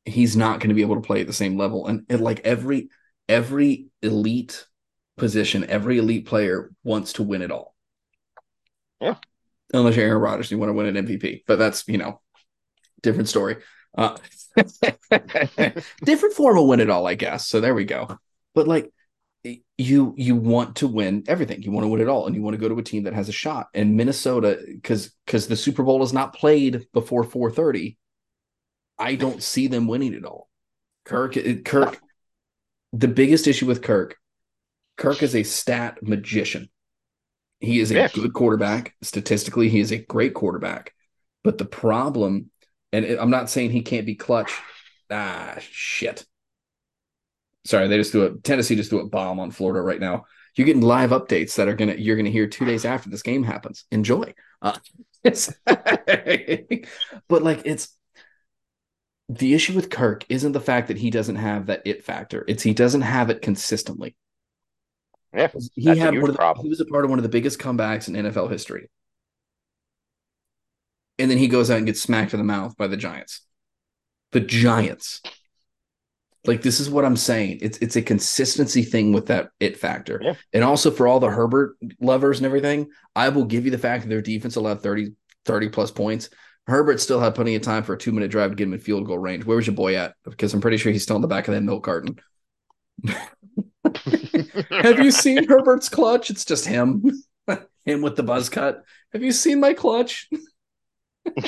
he's not going to be able to play at the same level. And, and like every every elite position, every elite player wants to win it all. Yeah. Unless you're Aaron Rodgers, you want to win an MVP. But that's, you know, different story. Uh, different form of win it all, I guess. So there we go. But like you you want to win everything. You want to win it all, and you want to go to a team that has a shot. And Minnesota, because because the Super Bowl is not played before 4:30, I don't see them winning it all. Kirk, Kirk, the biggest issue with Kirk, Kirk is a stat magician. He is a good quarterback. Statistically, he is a great quarterback. But the problem, and I'm not saying he can't be clutch. Ah, shit. Sorry, they just do it. Tennessee just do a bomb on Florida right now. You're getting live updates that are gonna you're gonna hear two days after this game happens. Enjoy. Uh, but like it's the issue with Kirk isn't the fact that he doesn't have that it factor. It's he doesn't have it consistently. Yeah, he had one of the, he was a part of one of the biggest comebacks in NFL history, and then he goes out and gets smacked in the mouth by the Giants. The Giants. Like this is what I'm saying. It's it's a consistency thing with that it factor. Yeah. And also for all the Herbert lovers and everything, I will give you the fact that their defense allowed 30, 30 plus points. Herbert still had plenty of time for a two minute drive to get him in field goal range. Where was your boy at? Because I'm pretty sure he's still in the back of that milk carton. Have you seen Herbert's clutch? It's just him. him with the buzz cut. Have you seen my clutch?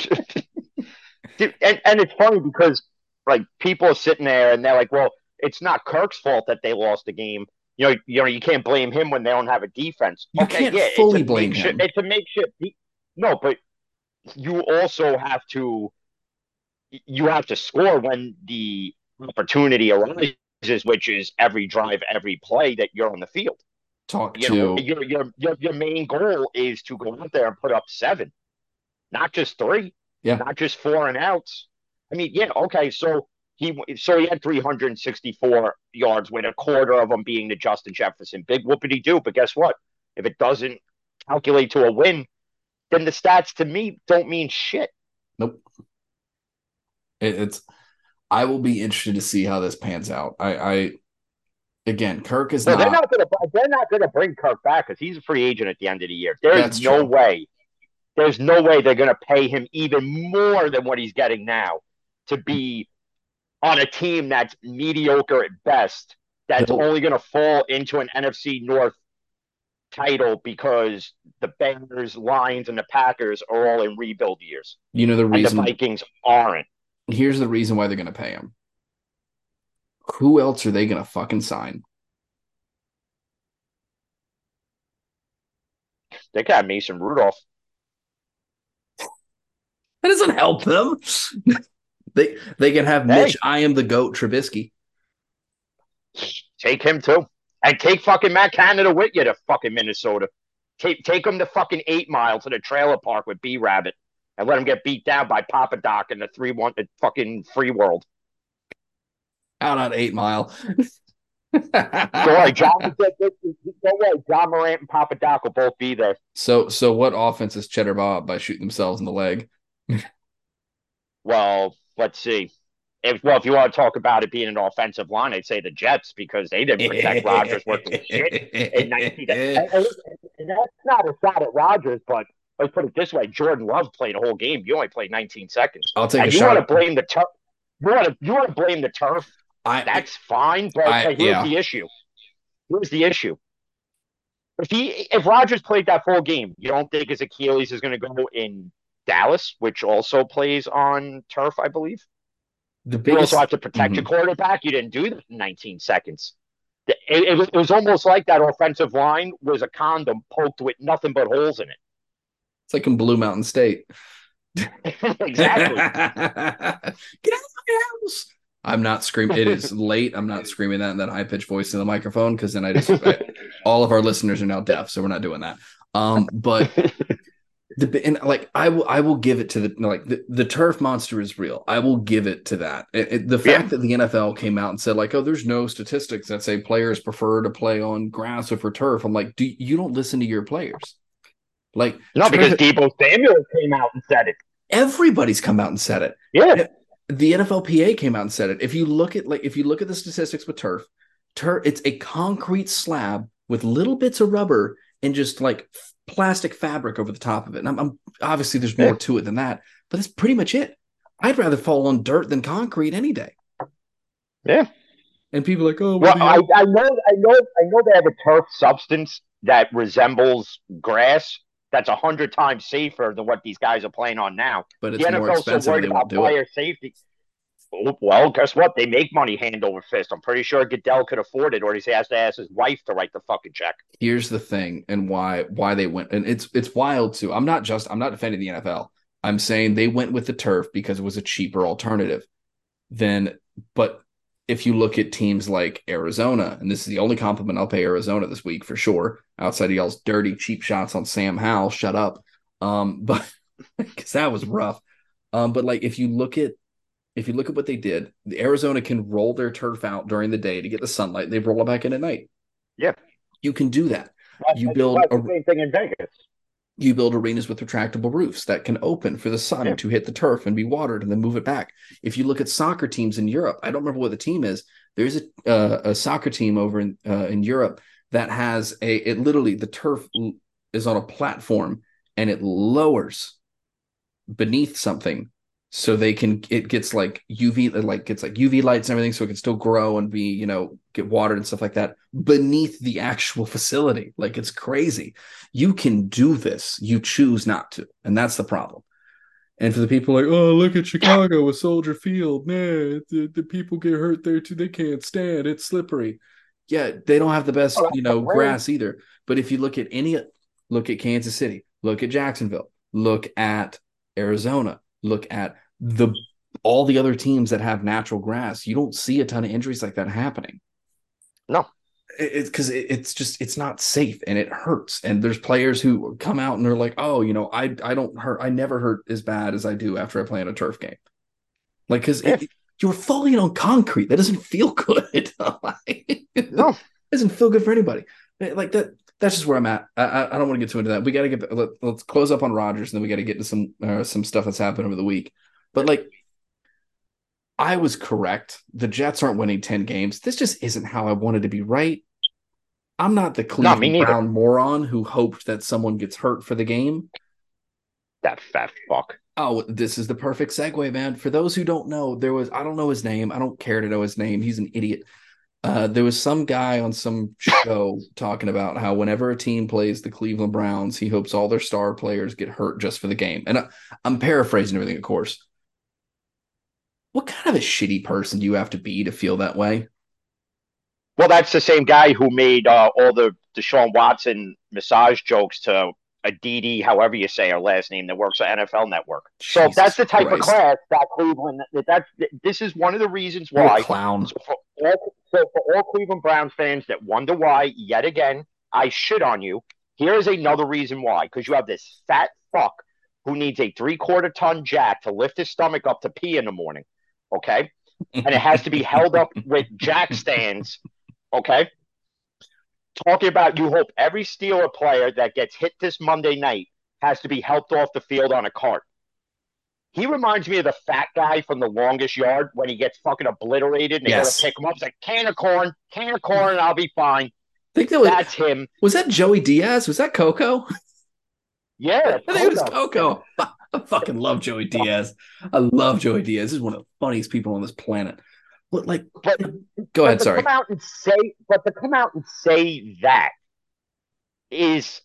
Dude, and, and it's funny because like people are sitting there and they're like, well, it's not Kirk's fault that they lost the game. You know, you know, you can't blame him when they don't have a defense. You okay, can't yeah, fully blame him. It's a makeshift. No, but you also have to you have to score when the opportunity arises, which is every drive, every play that you're on the field. Talk you to know, your, your your your main goal is to go out there and put up seven, not just three, yeah, not just four and outs. I mean, yeah, okay. So he so he had 364 yards with a quarter of them being to Justin Jefferson. Big whoopity do. But guess what? If it doesn't calculate to a win, then the stats to me don't mean shit. Nope. It, it's. I will be interested to see how this pans out. I, I again, Kirk is no, not. They're not going to. They're not going to bring Kirk back because he's a free agent at the end of the year. There's no true. way. There's no way they're going to pay him even more than what he's getting now to be on a team that's mediocre at best, that's only going to fall into an NFC North title because the Bears, Lions, and the Packers are all in rebuild years. You know the reason the Vikings aren't. Here's the reason why they're going to pay him. Who else are they going to fucking sign? They got Mason Rudolph. That doesn't help them. They they can have hey. Mitch. I am the goat. Trubisky. Take him too, and take fucking Matt Canada with you to fucking Minnesota. Take take him to fucking Eight Mile to the trailer park with B Rabbit, and let him get beat down by Papa Doc in the three one the fucking free world. Out on Eight Mile. don't worry, John. Don't worry, Ja Morant and Papa Doc will both be there. So, so what offense is Cheddar Bob by shooting themselves in the leg? well, let's see. If well, if you want to talk about it being an offensive line, I'd say the Jets because they didn't protect Rodgers worth shit in 19. And, and, and that's not a shot at Rodgers, but let's put it this way: Jordan Love played a whole game. You only played 19 seconds. I'll take and a you shot. want to blame the turf? You want to you want to blame the turf? I, that's fine, but I, here's yeah. the issue. Here's the issue. If he if Rodgers played that full game, you don't think his Achilles is going to go in Dallas, which also plays on turf, I believe. The biggest, you also have to protect mm-hmm. your quarterback. You didn't do that in 19 seconds. It, it, was, it was almost like that offensive line was a condom poked with nothing but holes in it. It's like in Blue Mountain State. exactly. Get out of my house. I'm not screaming. It is late. I'm not screaming that in that high pitched voice in the microphone because then I just I, all of our listeners are now deaf, so we're not doing that. Um, but The, and like I will, I will give it to the like the, the turf monster is real. I will give it to that. It, it, the fact yeah. that the NFL came out and said like, oh, there's no statistics that say players prefer to play on grass over turf. I'm like, do you don't listen to your players? Like no, because Deebo Samuel came out and said it. Everybody's come out and said it. Yeah. The NFLPA came out and said it. If you look at like if you look at the statistics with turf, turf it's a concrete slab with little bits of rubber and just like plastic fabric over the top of it. And I'm, I'm obviously there's more yeah. to it than that, but that's pretty much it. I'd rather fall on dirt than concrete any day. Yeah. And people like, oh, well, I, I know, I know, I know they have a turf substance that resembles grass, that's a hundred times safer than what these guys are playing on now. But it's the more NFL's expensive. So worried about player it. safety. Well, guess what? They make money hand over fist. I'm pretty sure Goodell could afford it, or he has to ask his wife to write the fucking check. Here's the thing, and why why they went, and it's it's wild too. I'm not just I'm not defending the NFL. I'm saying they went with the turf because it was a cheaper alternative. Then, but if you look at teams like Arizona, and this is the only compliment I'll pay Arizona this week for sure, outside of y'all's dirty cheap shots on Sam Howell, shut up. Um, but because that was rough. Um, but like if you look at if you look at what they did, the Arizona can roll their turf out during the day to get the sunlight. They roll it back in at night. Yeah, you can do that. you build a, the same thing in Vegas you build arenas with retractable roofs that can open for the sun yeah. to hit the turf and be watered and then move it back. If you look at soccer teams in Europe, I don't remember what the team is. There's a, uh, a soccer team over in uh, in Europe that has a it literally the turf is on a platform and it lowers beneath something so they can it gets like uv like gets like uv lights and everything so it can still grow and be you know get watered and stuff like that beneath the actual facility. Like it's crazy. You can do this. You choose not to and that's the problem. And for the people like oh look at chicago with soldier field. Man the, the people get hurt there too. They can't stand. It's slippery. Yeah they don't have the best oh, you know grass either. But if you look at any look at kansas city look at jacksonville look at arizona look at the all the other teams that have natural grass, you don't see a ton of injuries like that happening. No, it's because it, it's just it's not safe and it hurts. And there's players who come out and they're like, oh, you know, I I don't hurt, I never hurt as bad as I do after I play in a turf game. Like because you're falling on concrete, that doesn't feel good. no, it doesn't feel good for anybody. Like that that's just where I'm at. I, I don't want to get too into that. We got to get let, us close up on Rodgers, and then we got to get into some uh, some stuff that's happened over the week. But like, I was correct. The Jets aren't winning ten games. This just isn't how I wanted to be. Right? I'm not the Cleveland not Brown moron who hoped that someone gets hurt for the game. That fat fuck. Oh, this is the perfect segue, man. For those who don't know, there was I don't know his name. I don't care to know his name. He's an idiot. Uh, there was some guy on some show talking about how whenever a team plays the Cleveland Browns, he hopes all their star players get hurt just for the game. And I, I'm paraphrasing everything, of course. What kind of a shitty person do you have to be to feel that way? Well, that's the same guy who made uh, all the Deshaun Watson massage jokes to Aditi, however you say her last name, that works at NFL Network. Jesus so that's the type Christ. of class that Cleveland. That, that this is one of the reasons why. Clown. So for, all, so for all Cleveland Browns fans that wonder why, yet again, I shit on you. Here is another reason why, because you have this fat fuck who needs a three quarter ton jack to lift his stomach up to pee in the morning. Okay, and it has to be held up with jack stands. Okay, talking about you hope every Steeler player that gets hit this Monday night has to be helped off the field on a cart. He reminds me of the fat guy from the longest yard when he gets fucking obliterated and they yes. gotta pick him up. It's like can of corn, can of corn, I'll be fine. I think that was that's him. Was that Joey Diaz? Was that Coco? Yeah, I think it was Coco. I fucking love Joey Diaz. I love Joey Diaz. This is one of the funniest people on this planet. But like, but, go ahead. Sorry. Come out and say, but to come out and say that is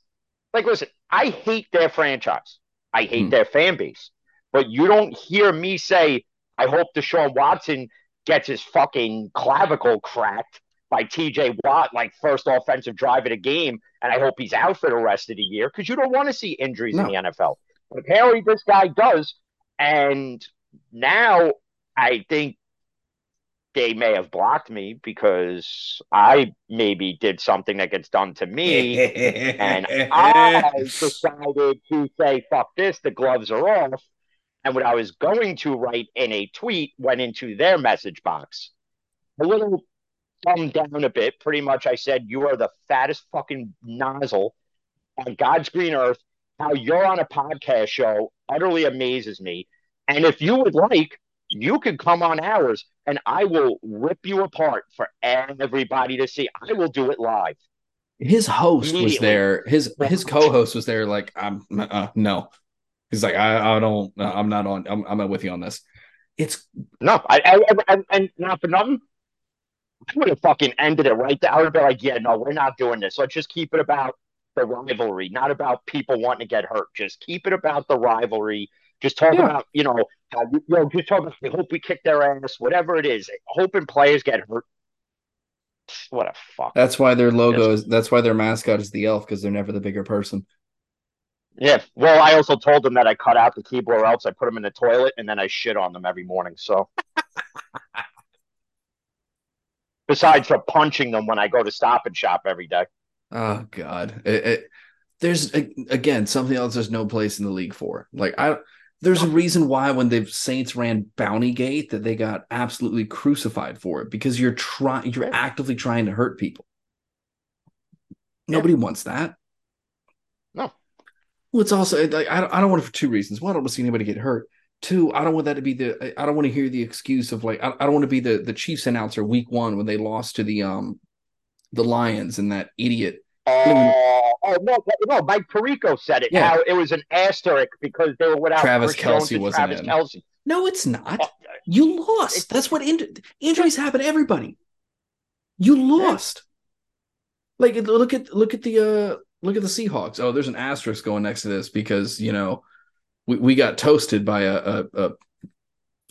like, listen. I hate their franchise. I hate hmm. their fan base. But you don't hear me say, I hope Deshaun Watson gets his fucking clavicle cracked by TJ Watt, like first offensive drive of the game, and I hope he's out for the rest of the year because you don't want to see injuries no. in the NFL. But apparently, this guy does. And now I think they may have blocked me because I maybe did something that gets done to me. and I decided to say, fuck this, the gloves are off. And what I was going to write in a tweet went into their message box. A little dumbed down a bit. Pretty much, I said, You are the fattest fucking nozzle on God's green earth. How you're on a podcast show utterly amazes me. And if you would like, you can come on ours and I will rip you apart for everybody to see. I will do it live. His host was there. His his co-host was there. Like I'm uh, no. He's like I I don't I'm not on I'm I'm not with you on this. It's no I, I, I and not for nothing. I would have fucking ended it right there. I would have been like, yeah, no, we're not doing this. Let's just keep it about the rivalry, not about people wanting to get hurt. Just keep it about the rivalry. Just talk yeah. about, you know, how, you know, just I hope we kick their ass, whatever it is. Hoping players get hurt. What a fuck. That's why their logo is, that's why their mascot is the elf because they're never the bigger person. Yeah. Well, I also told them that I cut out the keyboard else I put them in the toilet and then I shit on them every morning. So, besides for punching them when I go to stop and shop every day. Oh God, it, it, there's again something else. There's no place in the league for. Like I, there's a reason why when the Saints ran Bounty Gate that they got absolutely crucified for it because you're trying, you're actively trying to hurt people. Nobody yeah. wants that. No. Well, it's also like I don't, I don't want it for two reasons. One, I don't want to see anybody get hurt. Two, I don't want that to be the. I don't want to hear the excuse of like I, I don't want to be the the Chiefs announcer week one when they lost to the um the Lions and that idiot Oh, oh no, no! Mike Tirico said it. Yeah. How it was an asterisk because they were without Travis Kelce wasn't Travis in. Kelce. No, it's not. Oh, you lost. That's what in- injuries happen to everybody. You lost. Yeah. Like look at look at the uh look at the Seahawks. Oh, there's an asterisk going next to this because you know we, we got toasted by a a, a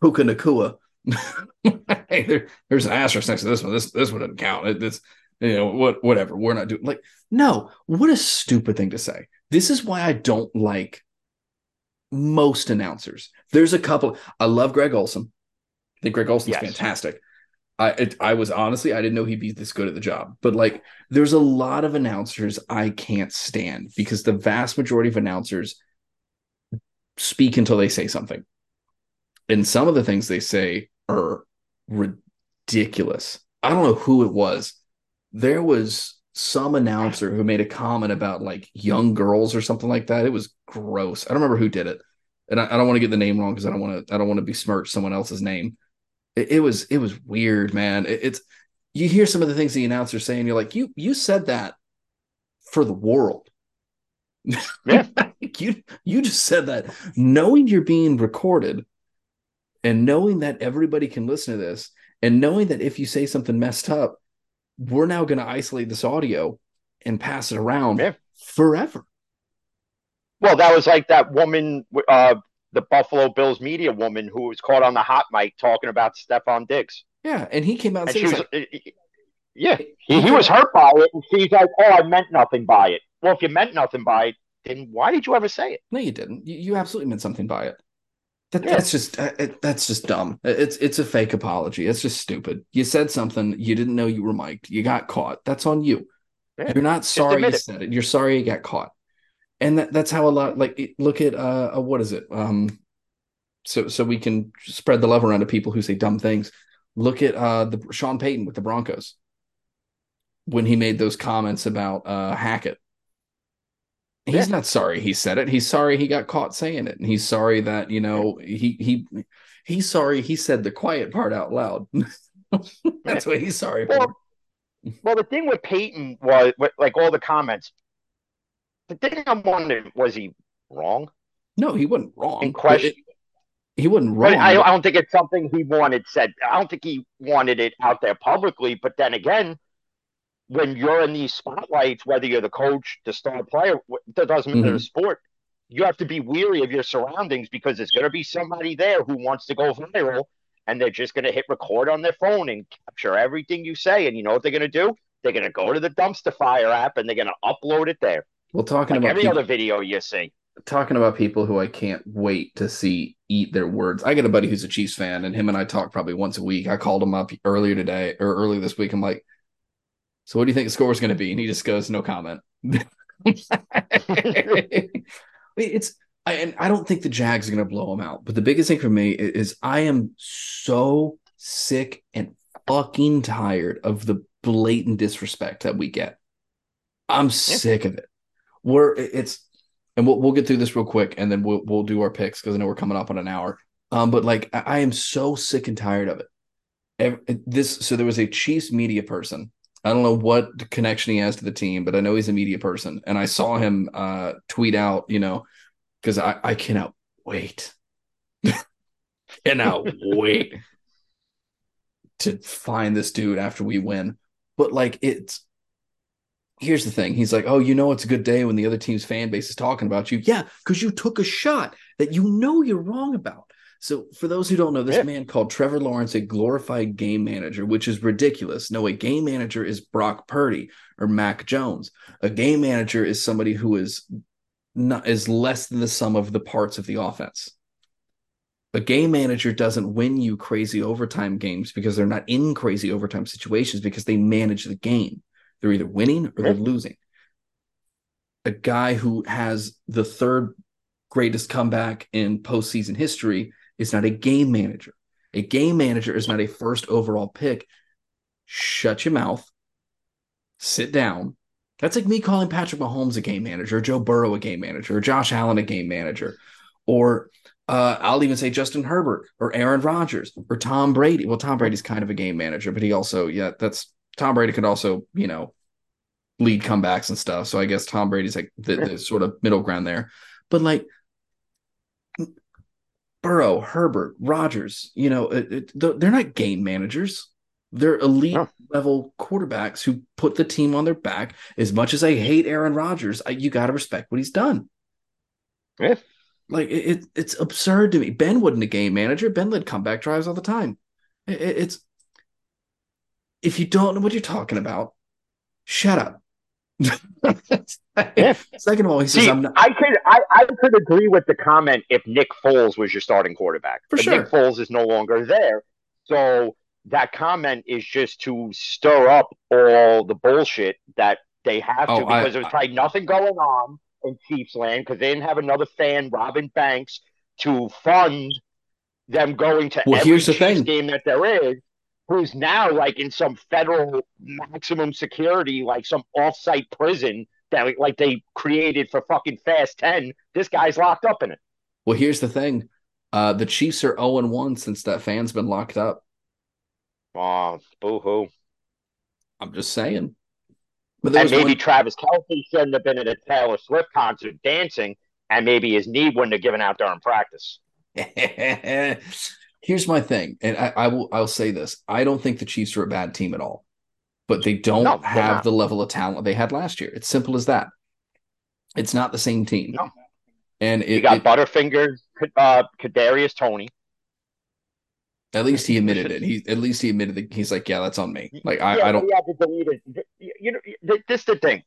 Puka Nacua. hey, there, there's an asterisk next to this one. This this one doesn't count. It, it's you know what whatever we're not doing like no what a stupid thing to say. This is why i don't like most announcers. There's a couple i love greg Olsen. i think greg Olsen's yes. fantastic. I it, i was honestly i didn't know he'd be this good at the job but like there's a lot of announcers i can't stand because the vast majority of announcers speak until they say something. And some of the things they say are ridiculous. I don't know who it was. There was some announcer who made a comment about like young girls or something like that. It was gross. I don't remember who did it, and I, I don't want to get the name wrong because I don't want to. I don't want to besmirch someone else's name. It, it was it was weird, man. It, it's you hear some of the things the announcer's saying. You're like, you you said that for the world. Yeah, you you just said that knowing you're being recorded, and knowing that everybody can listen to this, and knowing that if you say something messed up we're now going to isolate this audio and pass it around yeah. forever. Well, that was like that woman, uh, the Buffalo Bills media woman who was caught on the hot mic talking about Stefon Diggs. Yeah, and he came out and, and was, like, yeah, he, he was hurt by it, and she's like, "Oh, I meant nothing by it." Well, if you meant nothing by it, then why did you ever say it? No, you didn't. You, you absolutely meant something by it. That, yeah. That's just uh, it, that's just dumb. It's it's a fake apology. It's just stupid. You said something you didn't know you were mic'd. You got caught. That's on you. Yeah. You're not sorry you said it. You're sorry you got caught. And that, that's how a lot like look at uh, uh what is it? Um so so we can spread the love around to people who say dumb things. Look at uh the Sean Payton with the Broncos when he made those comments about uh Hackett He's yeah. not sorry he said it. He's sorry he got caught saying it. And he's sorry that, you know, he he he's sorry he said the quiet part out loud. That's what he's sorry well, for. Well, the thing with Payton was like all the comments. The thing I'm wondering was he wrong? No, he wasn't wrong. In question. It, he wasn't wrong. I, I don't think it's something he wanted said. I don't think he wanted it out there publicly. But then again, when you're in these spotlights, whether you're the coach, the star player, that doesn't matter mm-hmm. the sport, you have to be weary of your surroundings because there's going to be somebody there who wants to go viral and they're just going to hit record on their phone and capture everything you say. And you know what they're going to do? They're going to go to the dumpster fire app and they're going to upload it there. Well, talking like about every people, other video you see. talking about people who I can't wait to see eat their words. I got a buddy who's a Chiefs fan, and him and I talk probably once a week. I called him up earlier today or earlier this week. I'm like, "So what do you think the score is going to be?" And he just goes, "No comment." it's I, and I don't think the Jags are going to blow them out. But the biggest thing for me is I am so sick and fucking tired of the blatant disrespect that we get. I'm sick of it. We're it's and we'll we'll get through this real quick and then we'll we'll do our picks because I know we're coming up on an hour. Um, but like I, I am so sick and tired of it. Every, this so there was a Chiefs media person. I don't know what connection he has to the team, but I know he's a media person, and I saw him uh, tweet out, you know, because I I cannot wait, cannot wait to find this dude after we win. But like it's here's the thing. He's like, oh, you know, it's a good day when the other team's fan base is talking about you. Yeah, because you took a shot that you know you're wrong about. So, for those who don't know, this yeah. man called Trevor Lawrence a glorified game manager, which is ridiculous. No, a game manager is Brock Purdy or Mac Jones. A game manager is somebody who is not is less than the sum of the parts of the offense. A game manager doesn't win you crazy overtime games because they're not in crazy overtime situations because they manage the game. They're either winning or they're losing. A guy who has the third greatest comeback in postseason history is not a game manager. A game manager is not a first overall pick. Shut your mouth. Sit down. That's like me calling Patrick Mahomes a game manager, Joe Burrow a game manager, Josh Allen a game manager, or uh, I'll even say Justin Herbert or Aaron Rodgers or Tom Brady. Well, Tom Brady's kind of a game manager, but he also, yeah, that's Tom Brady could also, you know, lead comebacks and stuff. So I guess Tom Brady's like the, the sort of middle ground there. But like Burrow, Herbert, Rodgers, you know, it, it, they're not game managers. They're elite no. level quarterbacks who put the team on their back. As much as I hate Aaron Rodgers, I, you got to respect what he's done. Yeah. Like it, it's absurd to me. Ben wasn't a game manager. Ben led comeback drives all the time. It, it's if you don't know what you're talking about, shut up. Yeah. Second of all, he says, See, "I'm not." I could I, I could agree with the comment if Nick Foles was your starting quarterback. For but sure, Nick Foles is no longer there, so that comment is just to stir up all the bullshit that they have to Oh, I- because there was probably nothing going on in Chiefs land because they didn't have another fan, Robin Banks, to fund them going to Well, every here's the Chiefs thing. game that there is. Who's now like in some federal maximum security, like some off-site prison that like they created for fucking Fast Ten. This guy's locked up in it. Well, here's the thing. Uh, the Chiefs are 0 and 1 since that fan's been locked up. Oh, boo hoo. I'm just saying. But And maybe one- Travis Kelce shouldn't have been at a Taylor Swift concert dancing, and maybe his knee wouldn't have given out during practice. Here's my thing, and I, I will I'll say this: I don't think the Chiefs are a bad team at all, but they don't No, have the level of talent they had last year. It's simple as that. It's not the same team, No. and You it, got it- Butterfinger, uh, Kadarius Toney. at least he admitted it. He at least he admitted that he's like, yeah, that's on me. Like I, yeah, I don't. To delete it. You you know, this is the thing.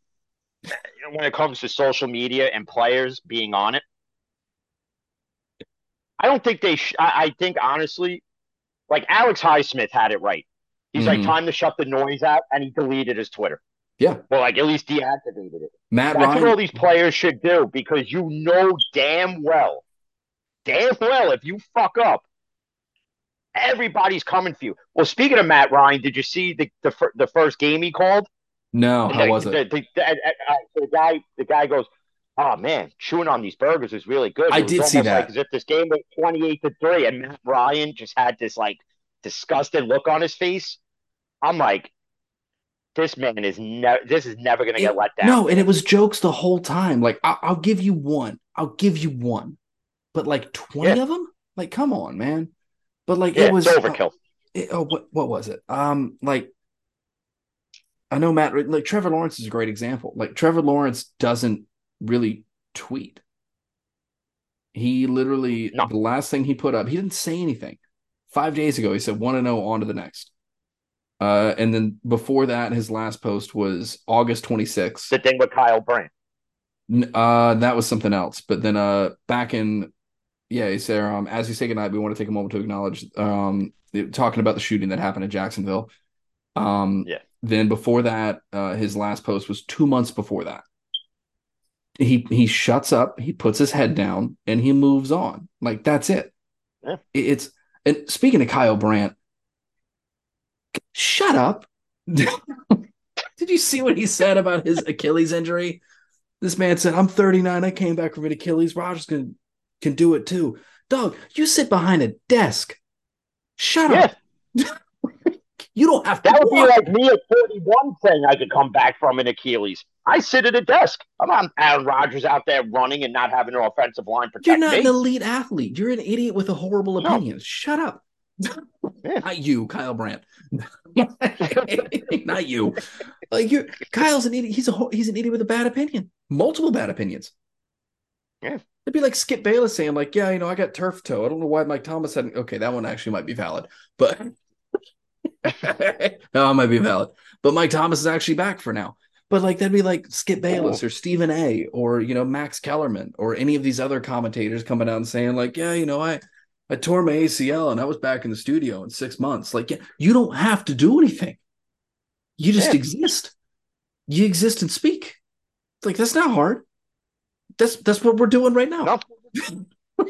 When it comes to social media and players being on it, I don't think they. Sh- I, I think honestly, like Alex Highsmith had it right. He's like Mhm. time to shut the noise out, and he deleted his Twitter. Yeah, Well, like at least deactivated it. Matt That's what all these players should do because you know damn well, damn well, if you fuck up, everybody's coming for you. Well, speaking of Matt Ryan, did you see the the, the first game he called? No, how the, was it? The, the, the, uh, uh, so the guy, the guy goes, "Oh man, chewing on these burgers is really good." I It did see that. Like as if this game was twenty-eight to three, and Matt Ryan just had this like disgusted look on his face. I'm like, this man is never. This is never going to get let down. No, and it was jokes the whole time. Like I, I'll give you one. I'll give you one, but like twenty Yeah. of them. Like, come on, man. But like, yeah, it was overkill. it- oh, what what was it? Um, like I know Matt, like Trevor Lawrence is a great example. Like Trevor Lawrence doesn't really tweet. He literally No. the last thing he put up, he didn't say anything. Five days ago, he said one to zero, on to the next. Uh, and then before that, his last post was August twenty sixth. the thing with Kyle Brandt. Uh, that was something else. But then, uh, back in, yeah, he said, um, as you say goodnight, we want to take a moment to acknowledge, um, talking about the shooting that happened in Jacksonville. Um, yeah. Then before that, uh, his last post was two months before that. He he shuts up, he puts his head down, and he moves on. Like that's it. Yeah. It's and speaking of Kyle Brandt, shut up. Did you see what he said about his Achilles injury? This man said, I'm 39. I came back from an Achilles. Rodgers can, can do it too. Dog, you sit behind a desk. Shut yeah. up. you don't have to. That would be like me at 41 saying I could come back from an Achilles. I sit at a desk. I'm not Aaron Rodgers out there running and not having an offensive line protect You're not me. an elite athlete. You're an idiot with a horrible opinion. No. Shut up. Yeah. not you, Kyle Brandt. not you. Like you Kyle's an idiot. He's a he's an idiot with a bad opinion. Multiple bad opinions. Yeah. It'd be like Skip Bayless saying, like, yeah, you know, I got turf toe. I don't know why Mike Thomas hadn't. Okay, that one actually might be valid, but no, oh, it might be valid. But Mike Thomas is actually back for now. But like that'd be like Skip Bayless oh. or Stephen A. or you know Max Kellerman or any of these other commentators coming out and saying like, yeah, you know, I I tore my ACL and I was back in the studio in six months. Like, yeah, you don't have to do anything. You just yeah. exist. You exist and speak. Like that's not hard. That's that's what we're doing right now. No.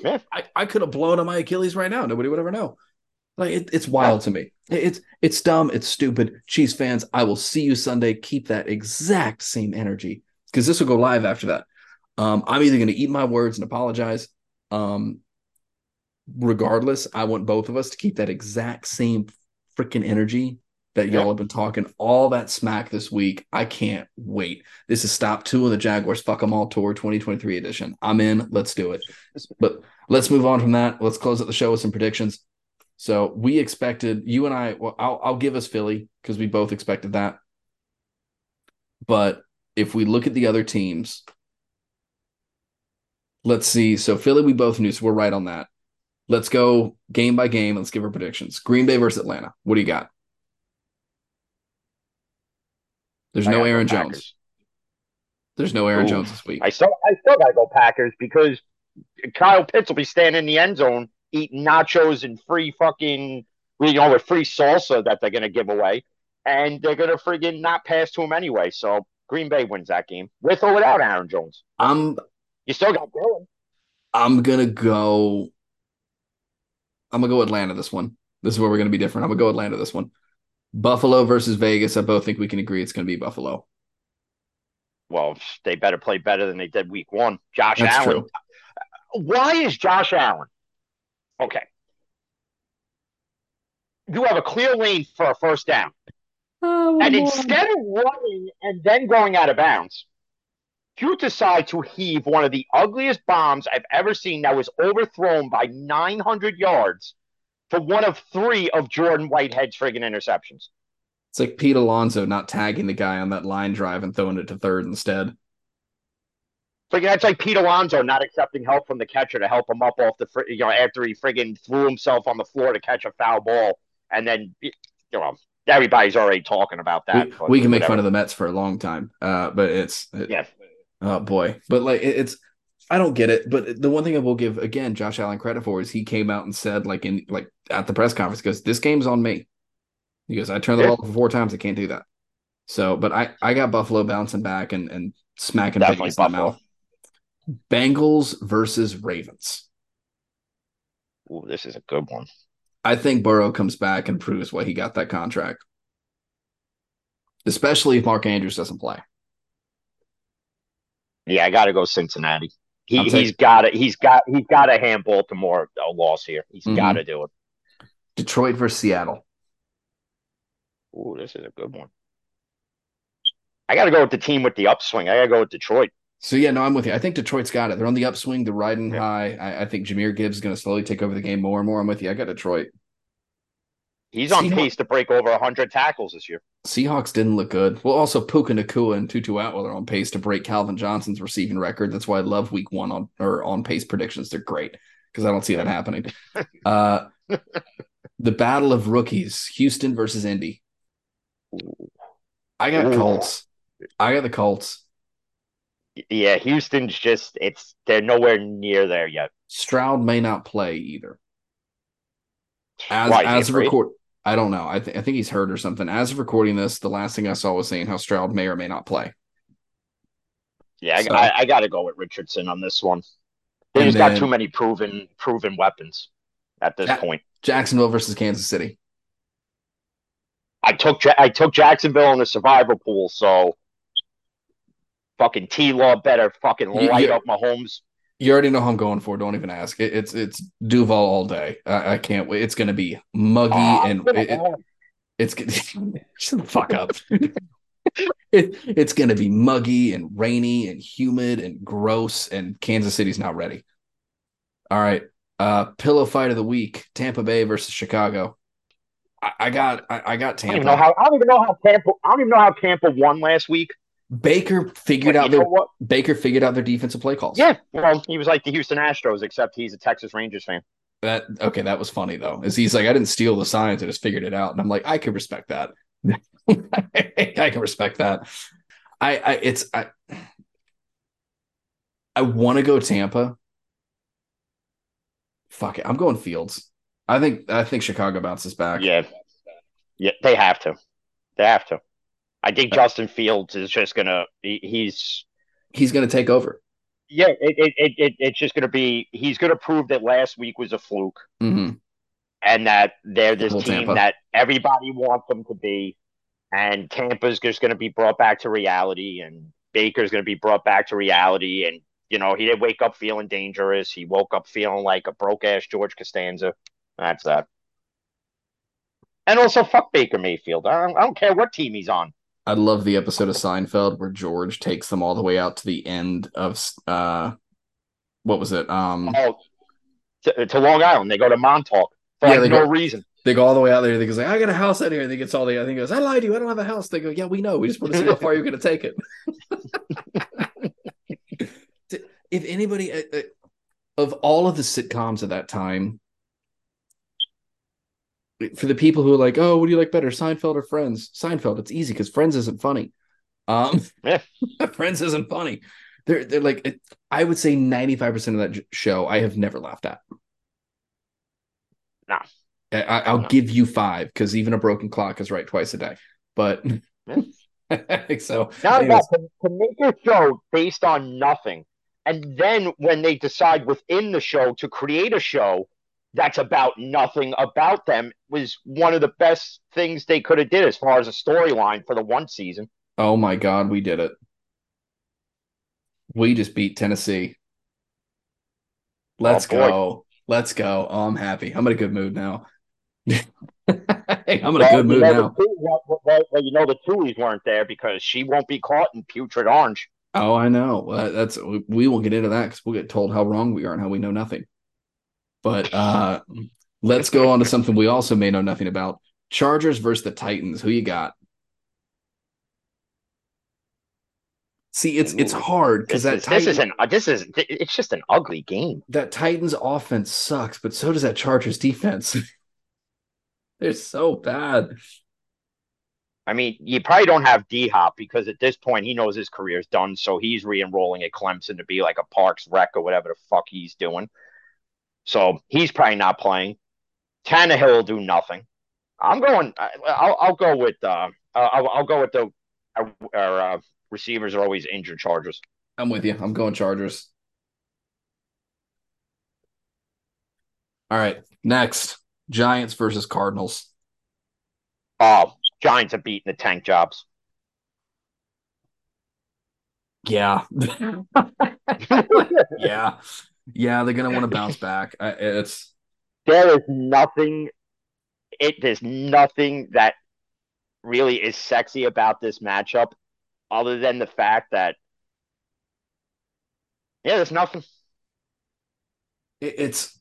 I, I could have blown on my Achilles right now. Nobody would ever know. Like it, it's wild to me. It's it's dumb. It's stupid. Chiefs fans, I will see you Sunday. Keep that exact same energy because this will go live after that. Um, I'm either going to eat my words and apologize. Um, regardless, I want both of us to keep that exact same freaking energy that y'all have been talking all that smack this week. I can't wait. This is stop two of the Jaguars Fuck Them All Tour 2023 edition. I'm in. Let's do it. But let's move on from that. Let's close out the show with some predictions. So we expected you and I. Well, I'll, I'll give us Philly because we both expected that. But if we look at the other teams, let's see. So Philly, we both knew, so we're right on that. Let's go game by game. Let's give our predictions. Green Bay versus Atlanta. What do you got? There's no Aaron Jones. There's no Aaron Ooh. Jones this week. I still, I still gotta go Packers because Kyle Pitts will be standing in the end zone eating nachos and free fucking, you know, with free salsa that they're gonna give away, and they're gonna friggin' not pass to him anyway. So Green Bay wins that game with or without Aaron Jones. I'm. You still got Dylan. I'm gonna go. I'm gonna go Atlanta this one. This is where we're gonna be different. I'm gonna go Atlanta this one. Buffalo versus Vegas. I both think we can agree it's going to be Buffalo. Well, they better play better than they did week one. Josh That's Allen. True. Why is Josh Allen? Okay. You have a clear lane for a first down. Oh, and instead of running and then going out of bounds, you decide to heave one of the ugliest bombs I've ever seen that was overthrown by 900 yards for one of three of Jordan Whitehead's friggin' interceptions. It's like Pete Alonso not tagging the guy on that line drive and throwing it to third instead. So that's like Pete Alonso not accepting help from the catcher to help him up off the you know after he friggin' threw himself on the floor to catch a foul ball, and then you know everybody's already talking about that. We, we can make fun of the Mets for a long time, uh, but it's it, yeah. Oh boy, but like it, it's I don't get it, but the one thing I will give again Josh Allen credit for is he came out and said like in like at the press conference goes this game's on me. He goes I turned the yeah. ball four times I can't do that. So, but I I got Buffalo bouncing back and and smacking Definitely in the mouth. Bengals versus Ravens. Ooh, this is a good one. I think Burrow comes back and proves why he got that contract, especially if Mark Andrews doesn't play. Yeah, I got to go Cincinnati. He, he's got it. He's got he's got to hand Baltimore a loss here. He's mm-hmm. got to do it. Detroit versus Seattle. Ooh, this is a good one. I got to go with the team with the upswing. I got to go with Detroit. So yeah, no, I'm with you. I think Detroit's got it. They're on the upswing. They're riding yeah. high. I, I, think Jahmyr Gibbs is going to slowly take over the game more and more. I'm with you. I got Detroit. He's on Seahawks, pace to break over 100 tackles this year. Seahawks didn't look good. Well, also Puka Nacua and Tutu Atwell are on pace to break Calvin Johnson's receiving record. That's why I love Week One on or on pace predictions. They're great because I don't see that happening. uh, the battle of rookies: Houston versus Indy. I got Colts. I got the Colts. Yeah, Houston's just it's they're nowhere near there yet. Stroud may not play either. As Why, as of record, I don't know. I think I think he's hurt or something. As of recording this, the last thing I saw was saying how Stroud may or may not play. Yeah, so, I, I got to go with Richardson on this one. He's got too many proven proven weapons at this ja- point. Jacksonville versus Kansas City. I took I took Jacksonville in the survival pool, so fucking T Law better fucking light you, up Mahomes. You already know how I'm going for. Don't even ask. It, it's it's Duval all day. I, I, can't wait. It's gonna be muggy oh, and it, it, it's shut the fuck up. it, it's going to be muggy and rainy and humid and gross, and Kansas City's not ready. All right. Uh, pillow fight of the week: Tampa Bay versus Chicago. I, I got, I, I, got Tampa. I don't, even know how, I don't even know how Tampa. I don't even know how Tampa won last week. Baker figured out their what? Baker figured out their defensive play calls. Yeah, well, he was like the Houston Astros, except he's a Texas Rangers fan. That okay, that was funny though. Is he's like, I didn't steal the signs, I just figured it out, and I'm like, I can respect that. I can respect that. I, I it's I I want to go Tampa. Fuck it, I'm going Fields. I think I think Chicago bounces back. Yeah, yeah, they have to. They have to. I think Justin Fields is just gonna. He's he's gonna take over. Yeah, it, it, it, it's just gonna be. He's gonna prove that last week was a fluke, mm-hmm. and that they're this team Tampa. that everybody wants them to be and Tampa's just going to be brought back to reality, and Baker's going to be brought back to reality. And you know, he didn't wake up feeling dangerous. He woke up feeling like a broke ass George Costanza. That's that. And also, fuck Baker Mayfield. I don't, I don't care what team he's on. I love the episode of Seinfeld where George takes them all the way out to the end of uh, what was it? Um, oh, to, to Long Island. They go to Montauk for yeah, like no go, reason. They go all the way out there. They go like, I got a house out here. And he gets all the. I think goes, I lied to you. I don't have a house. They go, Yeah, we know. We just want to see how far you're going to take it. if anybody, uh, uh, of all of the sitcoms at that time, for the people who are like, oh, what do you like better, Seinfeld or Friends? Seinfeld. It's easy because Friends isn't funny. Um. Friends isn't funny. They're they're like, I would say ninety five percent of that show I have never laughed at. No. I, will give you five because even a broken clock is right twice a day. But so now that to, to make a show based on nothing, and then when they decide within the show to create a show that's about nothing about them was one of the best things they could have did as far as a storyline for the one season. Oh my god, we did it. We just beat Tennessee. Let's oh, go. Let's go. Oh, I'm happy. I'm in a good mood now. hey, I'm in well, a good mood you know, now. Two, well, well, you know the Tuohys weren't there because she won't be caught in putrid orange. Oh, I know. Well, that's we will get into that because we'll get told how wrong we are and how we know nothing. But uh let's go on to something we also may know nothing about: Chargers versus the Titans. Who you got? See, it's it's hard because that Titan, this is an this is it's just an ugly game. That Titans offense sucks, but so does that Chargers defense. They're so bad. I mean, you probably don't have D Hop because at this point he knows his career's done, so he's re-enrolling at Clemson to be like a Parks rec or whatever the fuck he's doing. So he's probably not playing. Tannehill will do nothing. I'm going. I'll, I'll go with. Uh, I'll, I'll go with the our, our uh, receivers are always injured Chargers. I'm with you. I'm going Chargers. All right, next. Giants versus Cardinals. Oh, Giants are beating the tank jobs. Yeah. yeah. Yeah, they're gonna want to bounce back. It's there is nothing it there's nothing that really is sexy about this matchup other than the fact that yeah, there's nothing. It's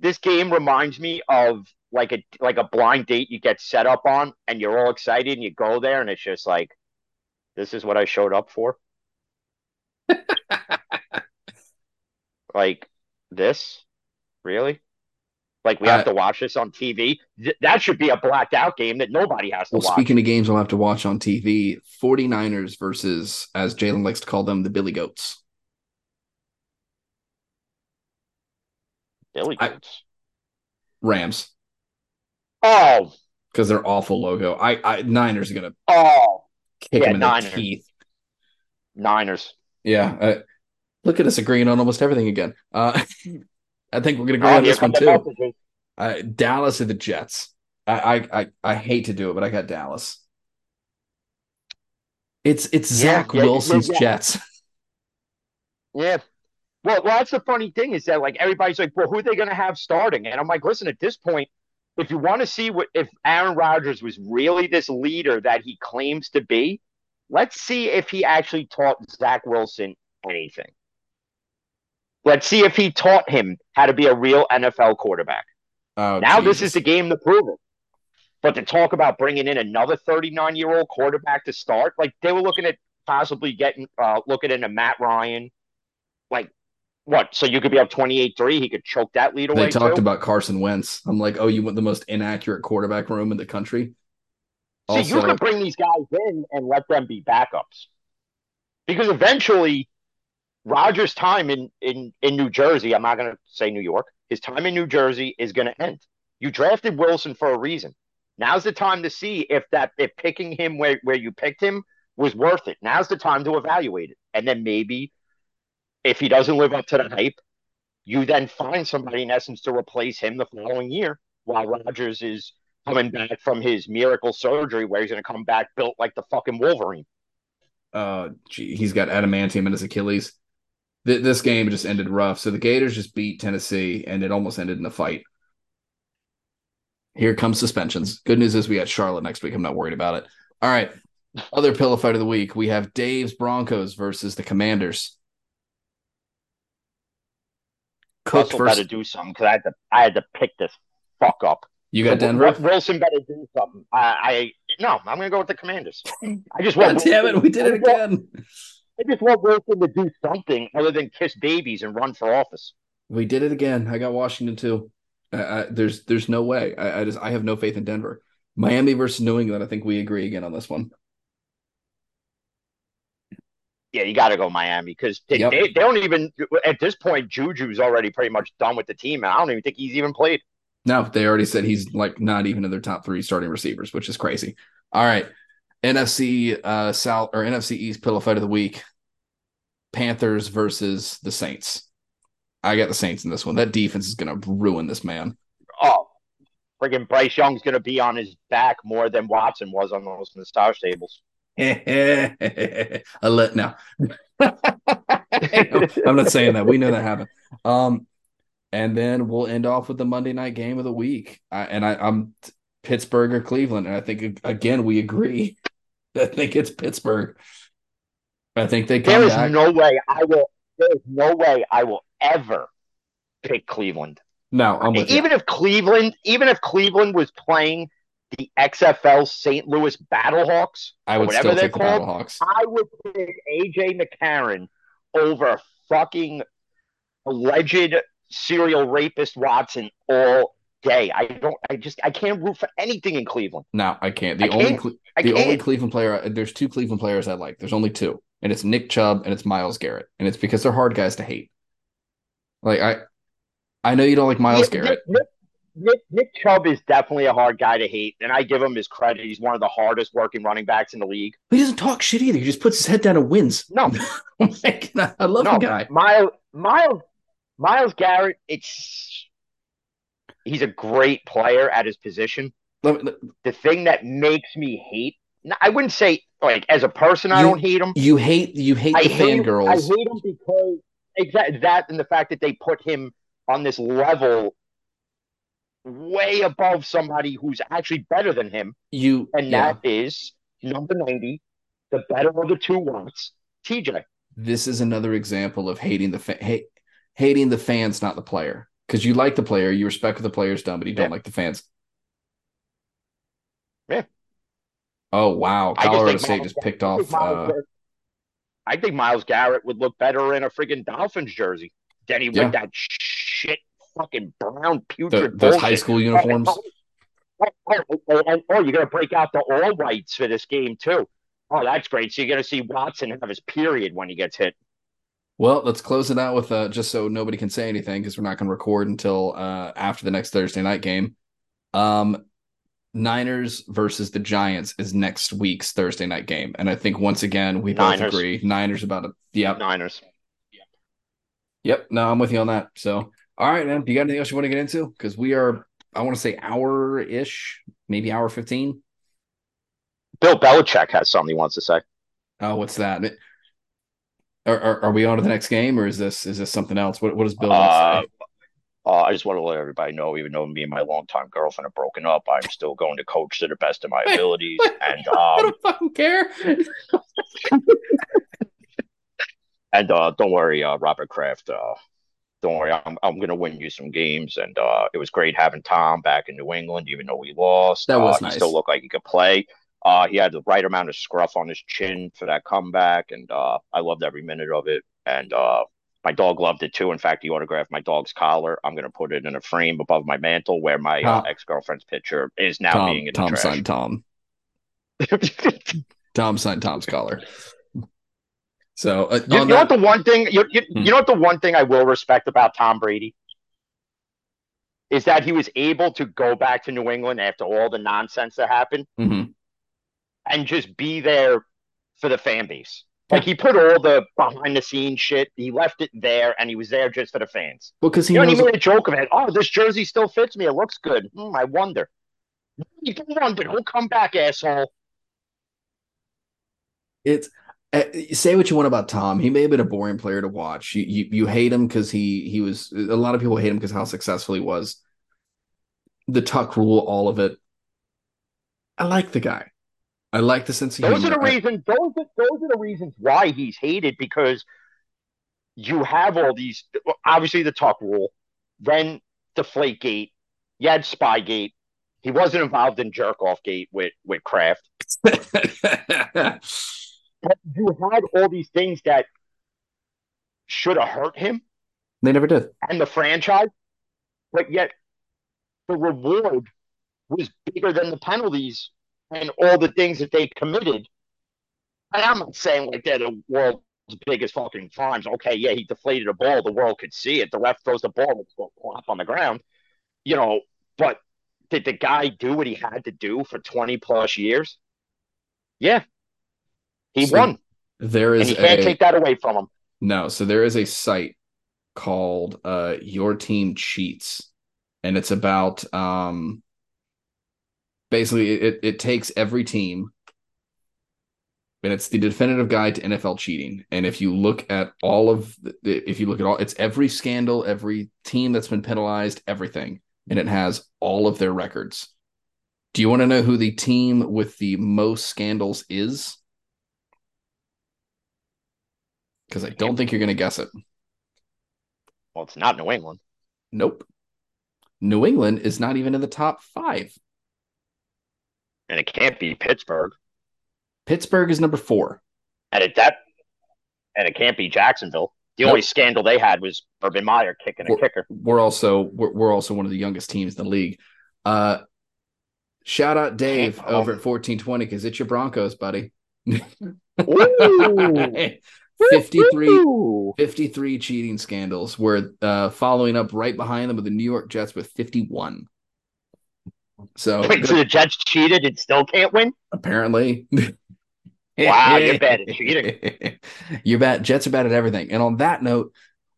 this game reminds me of like a like a blind date you get set up on and you're all excited and you go there and it's just like this is what I showed up for. like this? Really? Like we have to watch this on TV. that should be a blacked out game that nobody has to well, watch. Speaking of games, I'll have to watch on TV. 49ers versus, as Jalen likes to call them, the Billy Goats. Billy Goats. I, Rams. Oh, because they're awful logo. I, I Niners are gonna oh kick yeah, them in Niners. the teeth. Niners. Yeah. Uh, look at us agreeing on almost everything again. Uh, I think we're gonna agree oh, on this one too. Uh, Dallas or the Jets. I, I, I I hate to do it, but I got Dallas. It's it's yeah, Zach yeah, Wilson's yeah, Jets. Yeah. Well, well, that's the funny thing is that like everybody's like, well, who are they going to have starting? And I'm like, listen, at this point, if you want to see what if Aaron Rodgers was really this leader that he claims to be, let's see if he actually taught Zach Wilson anything. Let's see if he taught him how to be a real NFL quarterback. Oh, now Jesus. this is the game to prove it. But to talk about bringing in another 39 year old quarterback to start, like they were looking at possibly getting uh, looking into Matt Ryan, like what? So you could be up 28 3. He could choke that lead away. They talked too? about Carson Wentz. I'm like, oh, you want the most inaccurate quarterback room in the country? See, also, you could bring these guys in and let them be backups. Because eventually, Rodgers' time in, in, in New Jersey, I'm not going to say New York, his time in New Jersey is going to end. You drafted Wilson for a reason. Now's the time to see if that if picking him where, where you picked him was worth it. Now's the time to evaluate it. And then maybe if he doesn't live up to the hype, you then find somebody in essence to replace him the following year while Rodgers is coming back from his miracle surgery where he's going to come back built like the fucking Wolverine. Uh, gee, he's got adamantium in his Achilles. Th- this game just ended rough. So the Gators just beat Tennessee, and it almost ended in a fight. Here comes suspensions. Good news is we got Charlotte next week. I'm not worried about it. All right. Other pillow fight of the week. We have Dave's Broncos versus the Commanders. Cook Russell better do something because I had to I had to pick this fuck up. You got Denver. Wilson better do something. I, I no, I'm gonna go with the Commanders. I just want. God damn it, we did it again. I just want Wilson to do something other than kiss babies and run for office. We did it again. I got Washington too. I, there's there's no way. I, I just I have no faith in Denver. Miami versus New England. I think we agree again on this one yeah, you got to go Miami because they, yep. they, they, don't even at this point. Juju's already pretty much done with the team, and I don't even think he's even played. No, they already said he's like not even in their top three starting receivers, which is crazy. All right, NFC uh, South or NFC East pillow fight of the week: Panthers versus the Saints. I got the Saints in this one. That defense is going to ruin this man. Oh, friggin' Bryce Young's going to be on his back more than Watson was on those massage tables. I let now. I'm not saying that. We know that happened. Um, and then we'll end off with the Monday night game of the week. I, and I, I'm Pittsburgh or Cleveland, and I think again we agree. I think it's Pittsburgh. I think they There is back. no way I will. There is no way I will ever pick Cleveland. No, I'm even you. if Cleveland, even if Cleveland was playing the XFL St. Louis Battlehawks, I would whatever they're called, the Battlehawks. I would pick AJ McCarron over fucking alleged serial rapist Watson all day. I don't. I just. I can't root for anything in Cleveland. No, I can't. The I only can't, the only Cleveland player. There's two Cleveland players I like. There's only two, and it's Nick Chubb and it's Myles Garrett, and it's because they're hard guys to hate. Like I, I know you don't like Myles yeah, Garrett. Nick, Nick, Nick Chubb is definitely a hard guy to hate, and I give him his credit. He's one of the hardest working running backs in the league. He doesn't talk shit either. He just puts his head down and wins. No, I love no, the guy. Myles, Myles, Myles Garrett. It's he's a great player at his position. Let me, let, the thing that makes me hate, I wouldn't say like as a person, you, I don't hate him. You hate you hate I the fangirls. I hate him because exactly that and the fact that they put him on this level way above somebody who's actually better than him. You and yeah. that is number 90, the better of the two wants, TJ. This is another example of hating the fa- ha- hating the fans, not the player. Because you like the player, you respect what the player's done, but you don't like the fans. Yeah. Oh wow, Colorado just State just picked off. Uh, I think Myles Garrett would look better in a freaking Dolphins jersey than he yeah. would that shit fucking brown putrid. The, those high school uniforms. Oh, oh, oh, oh, you're gonna break out the all whites for this game too. Oh, that's great. So you're gonna see Watson have his period when he gets hit. Well, let's close it out with uh, just so nobody can say anything because we're not going to record until uh, after the next Thursday night game. Um, Niners versus the Giants is next week's Thursday night game, and I think once again we Niners. both agree Niners about it. Yep. Niners. Yep. Yep. No, I'm with you on that. So, all right, man. Do you got anything else you want to get into? Because we are, I want to say hour ish, maybe hour fifteen. Bill Belichick has something he wants to say. Oh, what's that? Are, are, are we on to the next game, or is this is this something else? What what does Bill uh, say? Uh, I just want to let everybody know, even though me and my longtime girlfriend have broken up, I'm still going to coach to the best of my abilities. and um, I don't fucking care. and uh, don't worry, uh, Robert Kraft. Uh, don't worry, I'm I'm gonna win you some games. And uh, it was great having Tom back in New England, even though we lost. That was uh, nice. He still looked like he could play. Uh, he had the right amount of scruff on his chin for that comeback, and uh, I loved every minute of it. And uh, my dog loved it too. In fact, he autographed my dog's collar. I'm going to put it in a frame above my mantle where my uh, ex girlfriend's picture is now Tom, being in Tom the trash. signed Tom. Tom signed Tom's collar. So uh, you, you know what the one thing you, you, hmm. you know what the one thing I will respect about Tom Brady is that he was able to go back to New England after all the nonsense that happened mm-hmm. And just be there for the fan base. Like he put all the behind the scenes shit, he left it there, and he was there just for the fans. Well, because he, you know, he made a joke of it. Oh, this jersey still fits me. It looks good. Hmm, I wonder. You can wonder. Don't come back, asshole. It's uh, say what you want about Tom. He may have been a boring player to watch. You you, you hate him because he he was. A lot of people hate him because how successful he was. The tuck rule, all of it. I like the guy. I like the sense of those humor. are the reasons. Those are, those are the reasons why he's hated because you have all these. Obviously, the tuck rule, then Deflate Gate. You had Spygate. He wasn't involved in Jerk Off Gate with with Kraft. but you had all these things that should have hurt him. They never did. And the franchise, but yet the reward was bigger than the penalties and all the things that they committed. And I'm not saying like they're the world's biggest fucking crimes. Okay, yeah, he deflated a ball. The world could see it. The ref throws the ball, it's going to plop on the ground. You know, but did the guy do what he had to do for 20 plus years? Yeah. He so won. There is and you can't a, take that away from him. No, so there is a site called uh Your Team Cheats, and it's about um basically it, it takes every team and it's the definitive guide to NFL cheating. And if you look at all of the, if you look at all, it's every scandal, every team that's been penalized, everything, and it has all of their records. Do you want to know who the team with the most scandals is? Because I don't think you're going to guess it. Well, it's not New England. Nope. New England is not even in the top five and it can't be Pittsburgh. Pittsburgh is number four, and it that, and it can't be Jacksonville. The nope. only scandal they had was Urban Meyer kicking a we're, kicker. We're also we're, we're also one of the youngest teams in the league. Uh, shout out Dave oh. over at fourteen twenty because it's your Broncos, buddy. 53, 53 cheating scandals. We're uh, following up right behind them with the New York Jets with 51. So, Wait, so the judge cheated and still can't win? Apparently. wow, you're bad at cheating. you're bad. Jets are bad at everything. And on that note,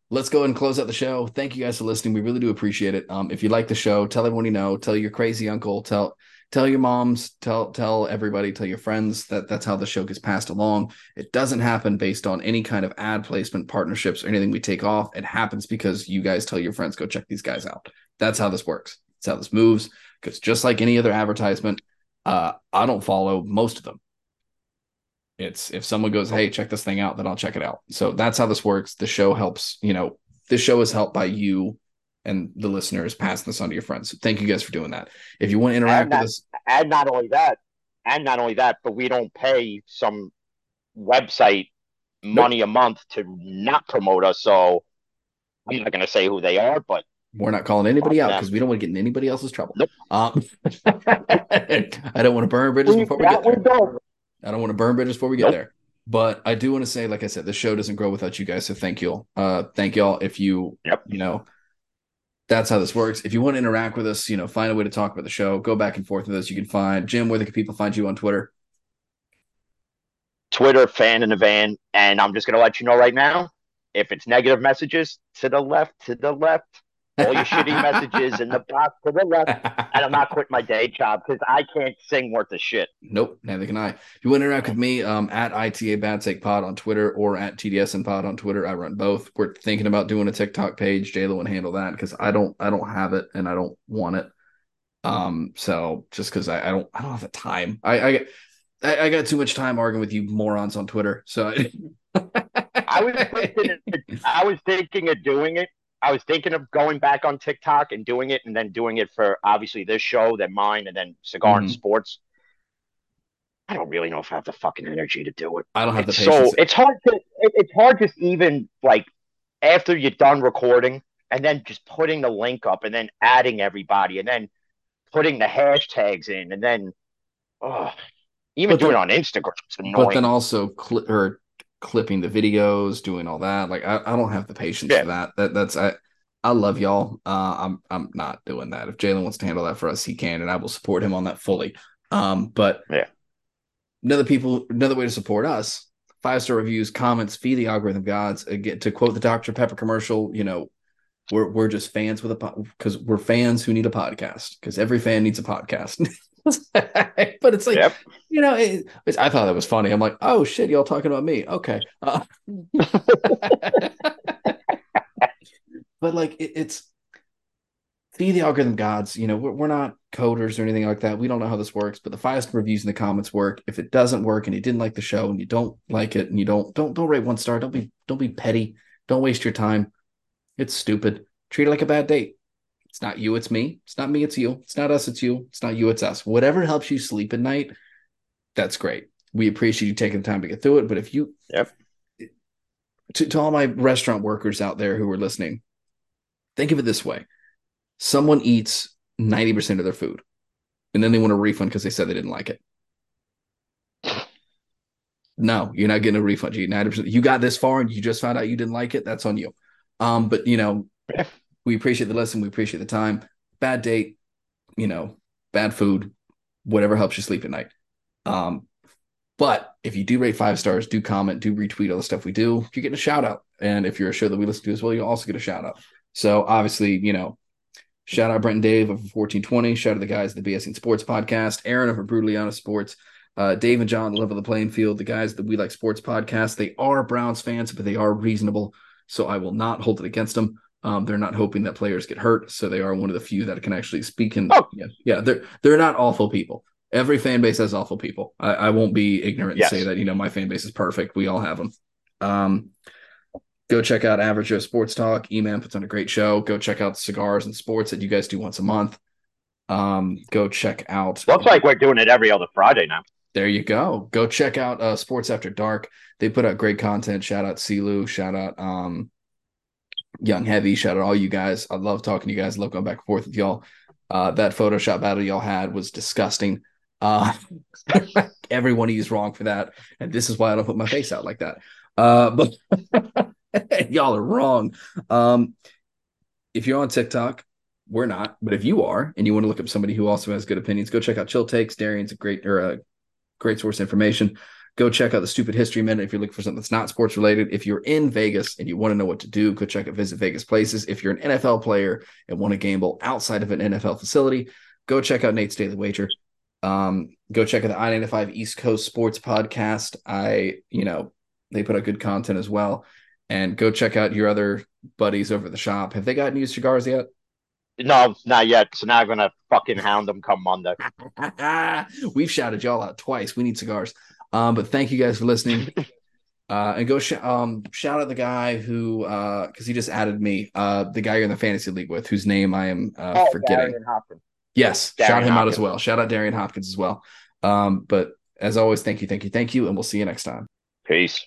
let's go and close out the show. Thank you guys for listening. We really do appreciate it. Um, if you like the show, tell everyone you know. Tell your crazy uncle. Tell tell your moms. Tell tell everybody. Tell your friends that that's how the show gets passed along. It doesn't happen based on any kind of ad placement, partnerships, or anything we take off. It happens because you guys tell your friends go check these guys out. That's how this works. That's how this moves because just like any other advertisement, uh, I don't follow most of them. It's if someone goes, "Hey, check this thing out," then I'll check it out. So that's how this works. The show helps. You know, this show is helped by you and the listeners passing this on to your friends. So thank you guys for doing that. If you want to interact not, with us, and not only that, and not only that, but we don't pay some website money a month to not promote us. So I'm not going to say who they are, but We're not calling anybody out because we don't want to get in anybody else's trouble. Nope. Um, I don't want to burn bridges before we get there. I don't want to burn bridges before we get nope. there. But I do want to say, like I said, the show doesn't grow without you guys. So thank you all. Uh, thank you all. If you, yep. you know, that's how this works. If you want to interact with us, you know, find a way to talk about the show, go back and forth with us. You can find Jim. Where can people find you on Twitter? Twitter, fan in the van. And I'm just going to let you know right now if it's negative messages, to the left, to the left all your shitty messages in the box to the left, and I'm not quitting my day job because I can't sing worth a shit. Nope, neither can I. If you want to interact with me, um, at ITA Bad Take Pod on Twitter or at TDS and Pod on Twitter, I run both. We're thinking about doing a TikTok page. JLo would handle that because I don't, I don't have it and I don't want it. Um, so just because I, I don't, I don't have the time. I, I, I, got too much time arguing with you morons on Twitter. So. I was thinking, I was thinking of doing it I was thinking of going back on TikTok and doing it, and then doing it for obviously this show, then mine, and then Cigar mm-hmm. and Sports. I don't really know if I have the fucking energy to do it. I don't have it's the patience. So it's hard to it, it's hard just even like after you're done recording and then just putting the link up and then adding everybody and then putting the hashtags in and then oh even but doing then, it on Instagram. But then also cl- or clipping the videos, doing all that. Like I, I don't have the patience yeah. for that. That that's I I love y'all. Uh, I'm I'm not doing that. If Jalen wants to handle that for us, he can, and I will support him on that fully. Um, but yeah, another people, another way to support us: five star reviews, comments, feed the algorithm gods. Again, to quote the Dr Pepper commercial, you know, we're we're just fans with a because we're fans who need a podcast because every fan needs a podcast. but it's like yep. you know it, i thought that was funny. I'm like oh shit y'all talking about me. Okay. Uh, but like it, it's feed the algorithm gods you know we're, we're not coders or anything like that. We don't know how this works but the five reviews in the comments work. If it doesn't work and you didn't like the show and you don't like it and you don't don't don't rate one star don't be don't be petty. Don't waste your time. It's stupid. Treat it like a bad date it's not you, it's me. It's not me, it's you. It's not us, it's you. It's not you, it's us. Whatever helps you sleep at night, that's great. We appreciate you taking the time to get through it. But if you, yep. To, to all my restaurant workers out there who are listening, think of it this way someone eats 90% of their food and then they want a refund because they said they didn't like it. No, you're not getting a refund. You 90%. You got this far and you just found out you didn't like it. That's on you. Um, but you know, we appreciate the listen. We appreciate the time. Bad date, you know, bad food, whatever helps you sleep at night. Um, but if you do rate five stars, do comment, do retweet all the stuff we do, you're getting a shout out. And if you're a show that we listen to as well, you'll also get a shout out. So obviously, you know, shout out Brent and Dave of 1420. Shout out the guys at the BSN Sports Podcast, Aaron over Brutally Honest Sports, uh, Dave and John the Level of the Playing Field, the guys that we like sports podcast. They are Browns fans, but they are reasonable. So I will not hold it against them. Um, they're not hoping that players get hurt, so they are one of the few that can actually speak. And oh. yeah, yeah, they're they're not awful people. Every fan base has awful people. I, I won't be ignorant yes. and say that you know my fan base is perfect. We all have them. Um, go check out Average Joe Sports Talk. E-Man puts on a great show. Go check out Cigars and Sports that you guys do once a month. Um, go check out. Looks like we're doing it every other Friday now. There you go. Go check out uh, Sports After Dark. They put out great content. Shout out CeeLo. Shout out um, Young Heavy. Shout out all you guys. I love talking to you guys. I love going back and forth with y'all. Uh, that Photoshop battle y'all had was disgusting. Uh, every one of you is wrong for that, and this is why I don't put my face out like that. Uh, but y'all are wrong. Um, if you're on TikTok, we're not. But if you are, and you want to look up somebody who also has good opinions, go check out Chill Takes. Darian's a great or a great source of information go check out the Stupid History Minute if you're looking for something that's not sports related. If you're in Vegas and you want to know what to do, go check out Visit Vegas Places. If you're an NFL player and want to gamble outside of an NFL facility, go check out Nate's Daily Wager. Um, go check out the I 95 East Coast Sports Podcast. I, you know, they put out good content as well. And go check out your other buddies over the shop. Have they got new cigars yet? No, not yet. So now I'm gonna fucking hound them come Monday. We've shouted y'all out twice. We need cigars. Um, but thank you guys for listening. Uh, and go sh- um, shout out the guy who because uh, he just added me, uh, the guy you're in the fantasy league with, whose name I am uh, oh, forgetting. Yes, shout him Hopkins. out as well. Shout out Darian Hopkins as well. Um, but as always, thank you, thank you, thank you, and we'll see you next time. Peace.